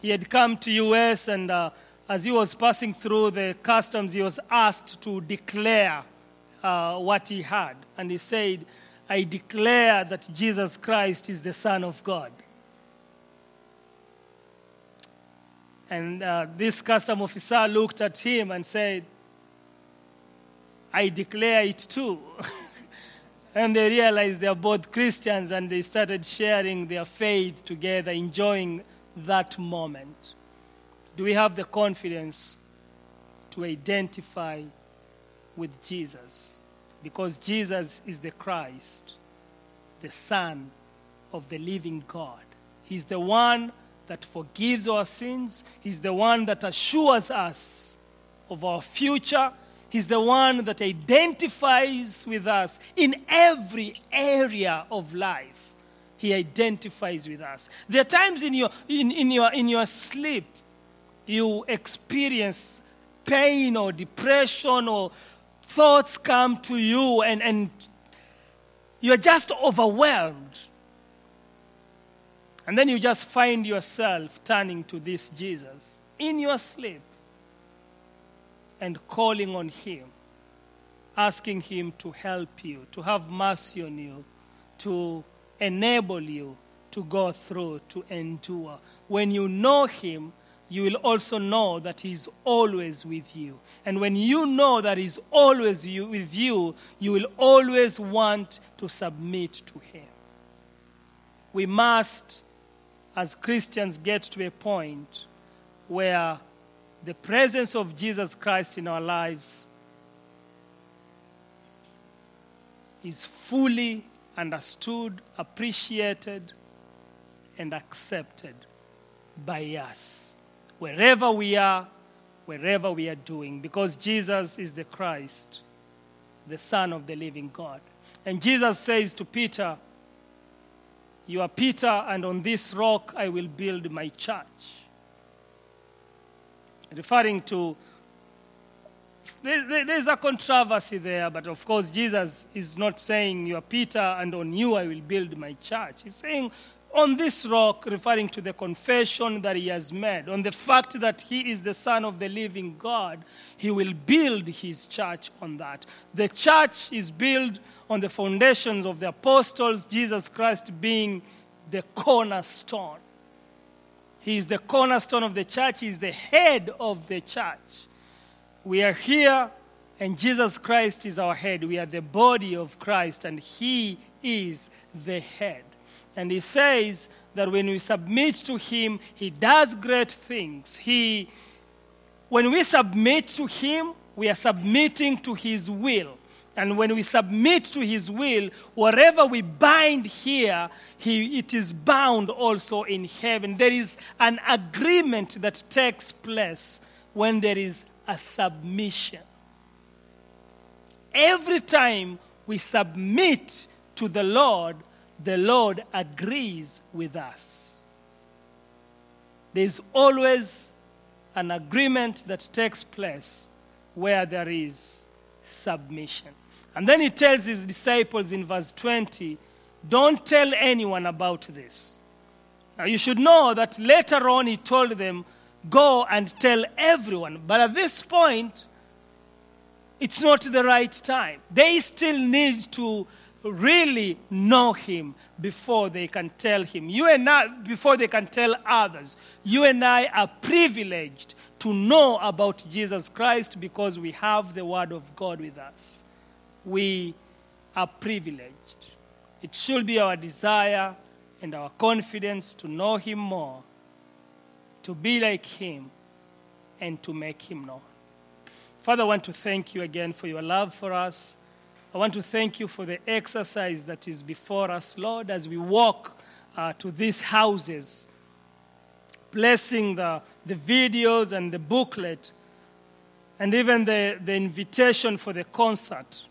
he had come to U.S. and uh, as he was passing through the customs, he was asked to declare uh, what he had. And he said, I declare that Jesus Christ is the Son of God. And uh, this custom officer looked at him and said, I declare it too. and they realized they are both Christians and they started sharing their faith together, enjoying that moment. Do we have the confidence to identify with Jesus? Because Jesus is the Christ, the Son of the living God. He's the one that forgives our sins, He's the one that assures us of our future He's the one that identifies with us in every area of life. He identifies with us. There are times in your, in, in your, in your sleep you experience pain or depression or thoughts come to you and, and you're just overwhelmed. And then you just find yourself turning to this Jesus in your sleep and calling on Him, asking Him to help you, to have mercy on you, to enable you to go through, to endure. When you know Him, you will also know that He is always with you. And when you know that He is always with you, you will always want to submit to Him. We must, as Christians, get to a point where the presence of Jesus Christ in our lives is fully understood, appreciated, and accepted by us. Wherever we are, wherever we are doing because Jesus is the Christ, the Son of the living God. And Jesus says to Peter, You are Peter, and on this rock I will build my church. Referring to, there- there- there's a controversy there, but of course, Jesus is not saying, You are Peter, and on you I will build my church. He's saying, on this rock, referring to the confession that he has made, on the fact that he is the Son of the living God, he will build his church on that. The church is built on the foundations of the apostles, Jesus Christ being the cornerstone. He is the cornerstone of the church, he is the head of the church. We are here, and Jesus Christ is our head. We are the body of Christ, and he is the head. And he says that when we submit to him, he does great things. He, when we submit to him, we are submitting to his will. And when we submit to his will, whatever we bind here, he, it is bound also in heaven. There is an agreement that takes place when there is a submission. Every time we submit to the Lord, the Lord agrees with us. There's always an agreement that takes place where there is submission. And then he tells his disciples in verse 20, Don't tell anyone about this. Now you should know that later on he told them, Go and tell everyone. But at this point, it's not the right time. They still need to really know him before they can tell him. You and I, before they can tell others. You and I are privileged to know about Jesus Christ because we have the Word of God with us. We are privileged. It should be our desire and our confidence to know him more, to be like him, and to make him known. Father, I want to thank you again for your love for us. I want to thank you for the exercise that is before us, Lord, as we walk uh, to these houses, blessing the, the videos and the booklet, and even the, the invitation for the concert,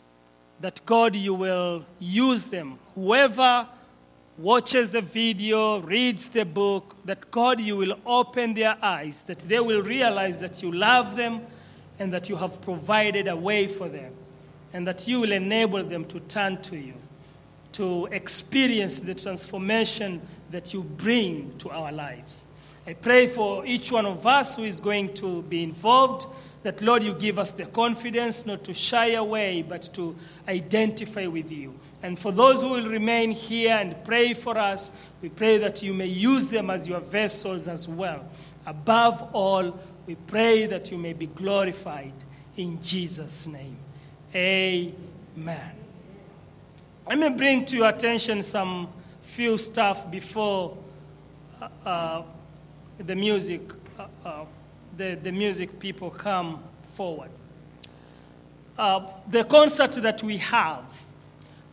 that God, you will use them. Whoever watches the video, reads the book, that God, you will open their eyes, that they will realize that you love them and that you have provided a way for them, and that you will enable them to turn to you, to experience the transformation that you bring to our lives. I pray for each one of us who is going to be involved, that Lord, you give us the confidence not to shy away, but to identify with you. And for those who will remain here and pray for us, we pray that you may use them as your vessels as well. Above all, we pray that you may be glorified in Jesus' name. Amen. Let me bring to your attention some few stuff before uh, uh, the music, uh, uh, the, the music people come forward. Uh, the concert that we have,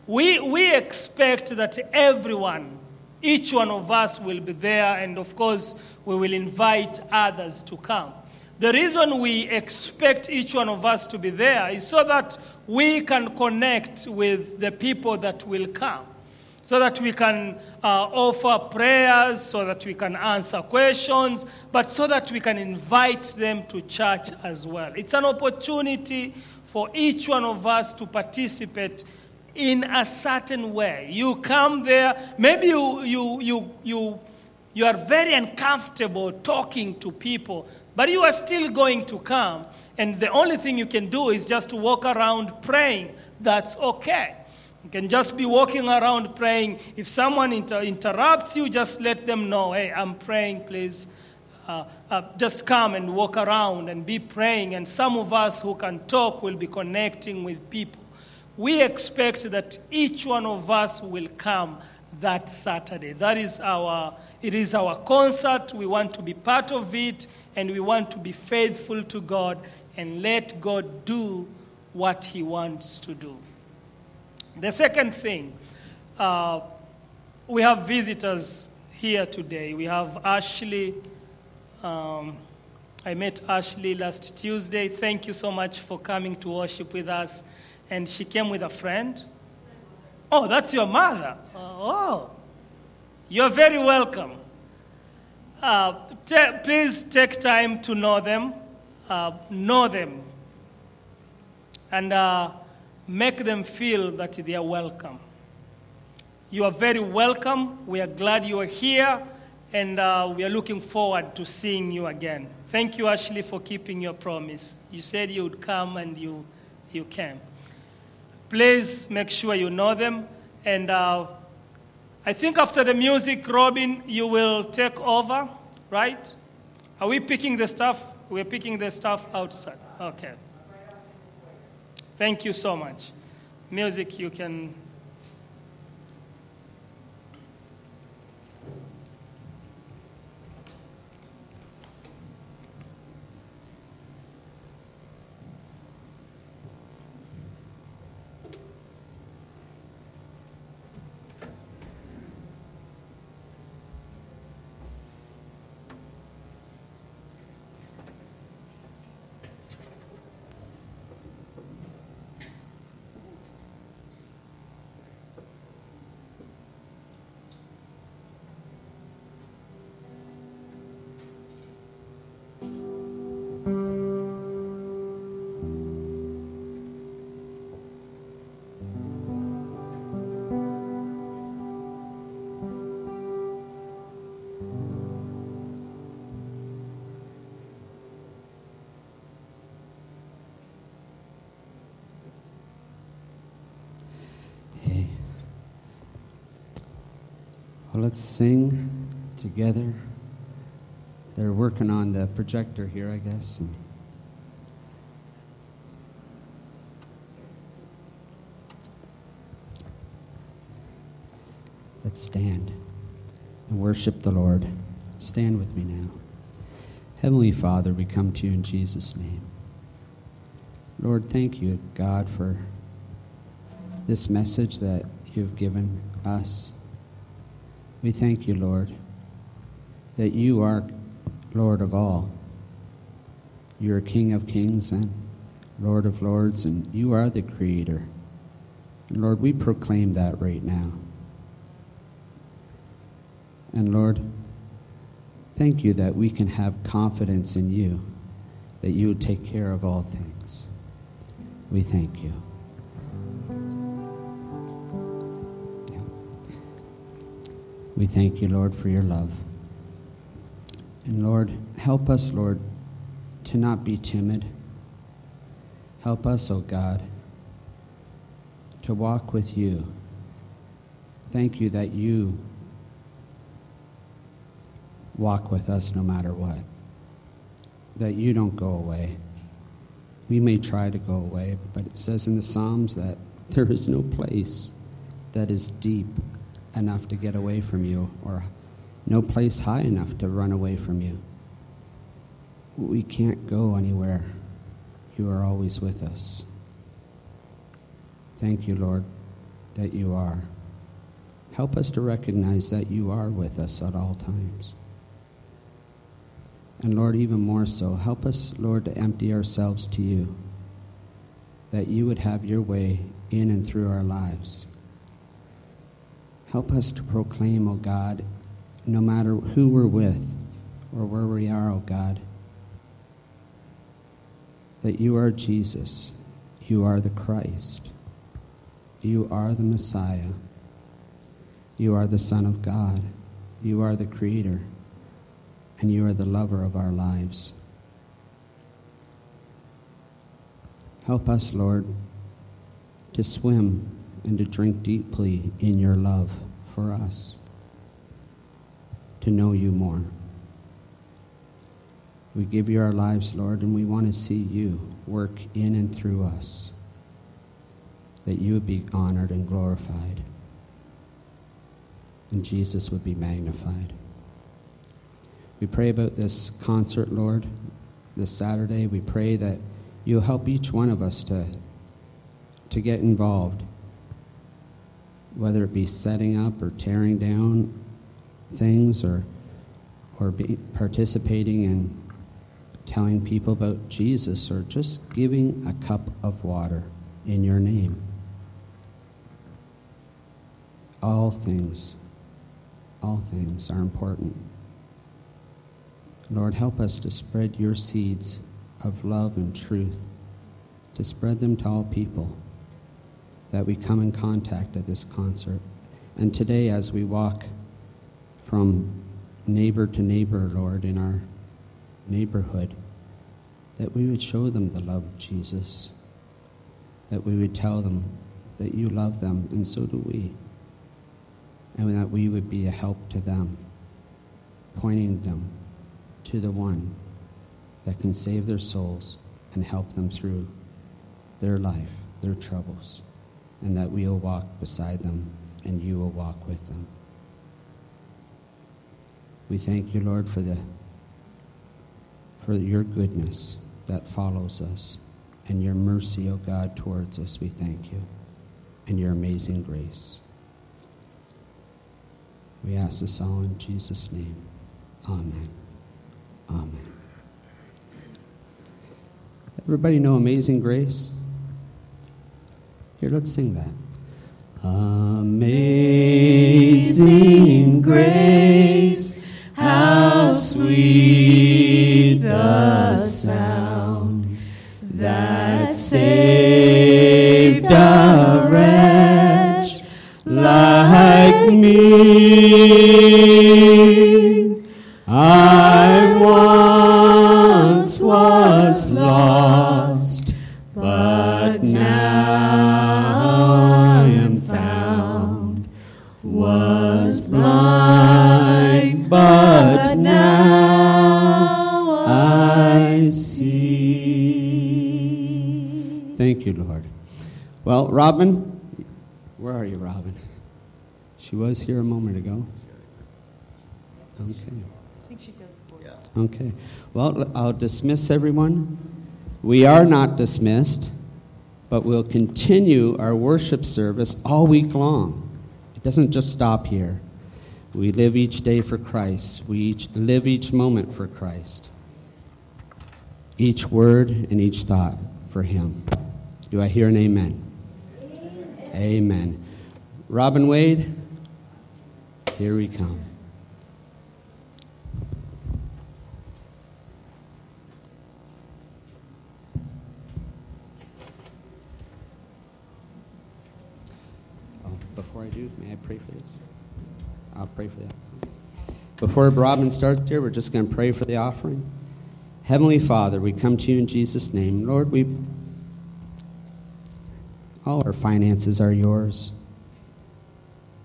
we, we expect that everyone, each one of us will be there, and of course, we will invite others to come. The reason we expect each one of us to be there is so that we can connect with the people that will come, so that we can uh, offer prayers, so that we can answer questions, but so that we can invite them to church as well. It's an opportunity for each one of us to participate in a certain way. You come there, maybe you, you, you, you, you are very uncomfortable talking to people, but you are still going to come. And the only thing you can do is just to walk around praying. That's okay. You can just be walking around praying. If someone inter- interrupts you, just let them know, hey, I'm praying, please. Uh, uh, just come and walk around and be praying. And some of us who can talk will be connecting with people. We expect that each one of us will come that Saturday. That is our, it is our concert. We want to be part of it and we want to be faithful to God and let God do what He wants to do. The second thing, uh, we have visitors here today. We have Ashley, um, I met Ashley last Tuesday. Thank you so much for coming to worship with us. And she came with a friend. Oh, that's your mother. Oh, you're very welcome. Uh, ta- please take time to know them, uh, know them, and uh, make them feel that they are welcome. You are very welcome. We are glad you are here, and uh, we are looking forward to seeing you again. Thank you, Ashley, for keeping your promise. You said you would come, and you, you came. Please make sure you know them. And uh, I think after the music, Robin, you will take over, right? Are we picking the stuff? We're picking the stuff outside. Okay. Thank you so much. Music, you can. Well, let's sing together. They're working on the projector here, I guess. Let's stand and worship the Lord. Stand with me now. Heavenly Father, we come to you in Jesus' name. Lord, thank you, God, for this message that you've given us. We thank you, Lord, that you are Lord of all. You're King of kings and Lord of lords, and you are the Creator. And Lord, we proclaim that right now. And Lord, thank you that we can have confidence in you, that you take care of all things. We thank you. We thank you, Lord, for your love. And Lord, help us, Lord, to not be timid. Help us, O oh God, to walk with you. Thank you that you walk with us no matter what, that you don't go away. We may try to go away, but it says in the Psalms that there is no place that is deep enough to get away from you, or no place high enough to run away from you. We can't go anywhere. You are always with us. Thank you, Lord, that you are. Help us to recognize that you are with us at all times. And Lord, even more so, help us, Lord, to empty ourselves to you, that you would have your way in and through our lives. Help us to proclaim, O God, no matter who we're with or where we are, O God, that you are Jesus, you are the Christ, you are the Messiah, you are the Son of God, you are the Creator, and you are the lover of our lives. Help us, Lord, to swim and to drink deeply in your love for us, to know you more. We give you our lives, Lord, and we want to see you work in and through us, that you would be honored and glorified, and Jesus would be magnified. We pray about this concert, Lord, this Saturday. We pray that you'll help each one of us to, to get involved, whether it be setting up or tearing down things or, or be participating in telling people about Jesus or just giving a cup of water in your name. All things, all things are important. Lord, help us to spread your seeds of love and truth, to spread them to all people that we come in contact at this concert. And today, as we walk from neighbor to neighbor, Lord, in our neighborhood, that we would show them the love of Jesus, that we would tell them that you love them, and so do we, and that we would be a help to them, pointing them to the one that can save their souls and help them through their life, their troubles, and that we will walk beside them and you will walk with them. We thank you, Lord, for the for your goodness that follows us and your mercy, O oh God, towards us. We thank you and your amazing grace. We ask this all in Jesus' name. Amen. Amen. Everybody know Amazing Grace? Here, let's sing that. Amazing Grace, how sweet the sound that saved a wretch like me. Well, Robin, where are you, Robin? She was here a moment ago. Okay. I think she's other. Okay. Well, I'll dismiss everyone. We are not dismissed, but we'll continue our worship service all week long. It doesn't just stop here. We live each day for Christ, we each live each moment for Christ, each word and each thought for Him. Do I hear an amen? Amen. Robin Wade, here we come. Oh, before I do, may I pray for this? I'll pray for that. Before Robin starts here, we're just going to pray for the offering. Heavenly Father, we come to you in Jesus' name. Lord, we all our finances are yours.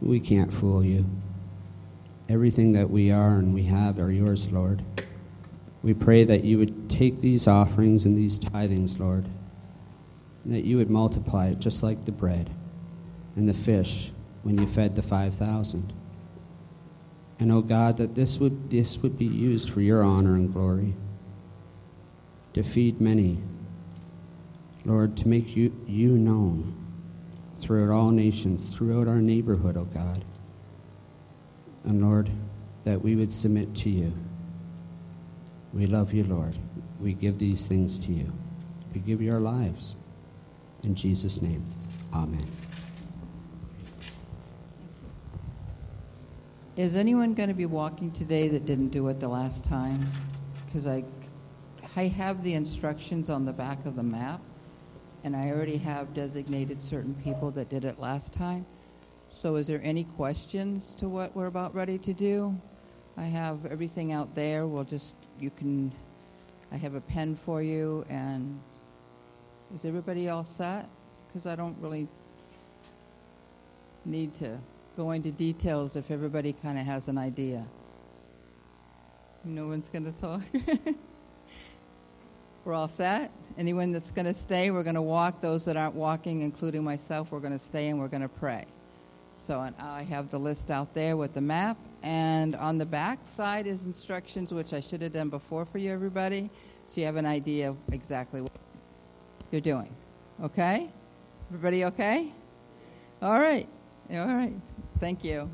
We can't fool you. Everything that we are and we have are yours, Lord. We pray that you would take these offerings and these tithings, Lord, and that you would multiply it just like the bread and the fish when you fed the 5,000. And oh God, that this would, this would be used for your honor and glory, to feed many. Lord, to make you, you known throughout all nations, throughout our neighborhood, oh God. And Lord, that we would submit to you. We love you, Lord. We give these things to you. We give you our lives. In Jesus' name, amen. Is anyone going to be walking today that didn't do it the last time? Because I, I have the instructions on the back of the map, and I already have designated certain people that did it last time. So, is there any questions to what we're about ready to do? I have everything out there. We'll just, you can, I have a pen for you, and is everybody all set? Because I don't really need to go into details if everybody kind of has an idea. No one's going to talk. we're all set. Anyone that's going to stay, we're going to walk. Those that aren't walking, including myself, we're going to stay and we're going to pray. So and I have the list out there with the map, and on the back side is instructions, which I should have done before for you, everybody, so you have an idea of exactly what you're doing. Okay? Everybody okay? All right. All right. Thank you.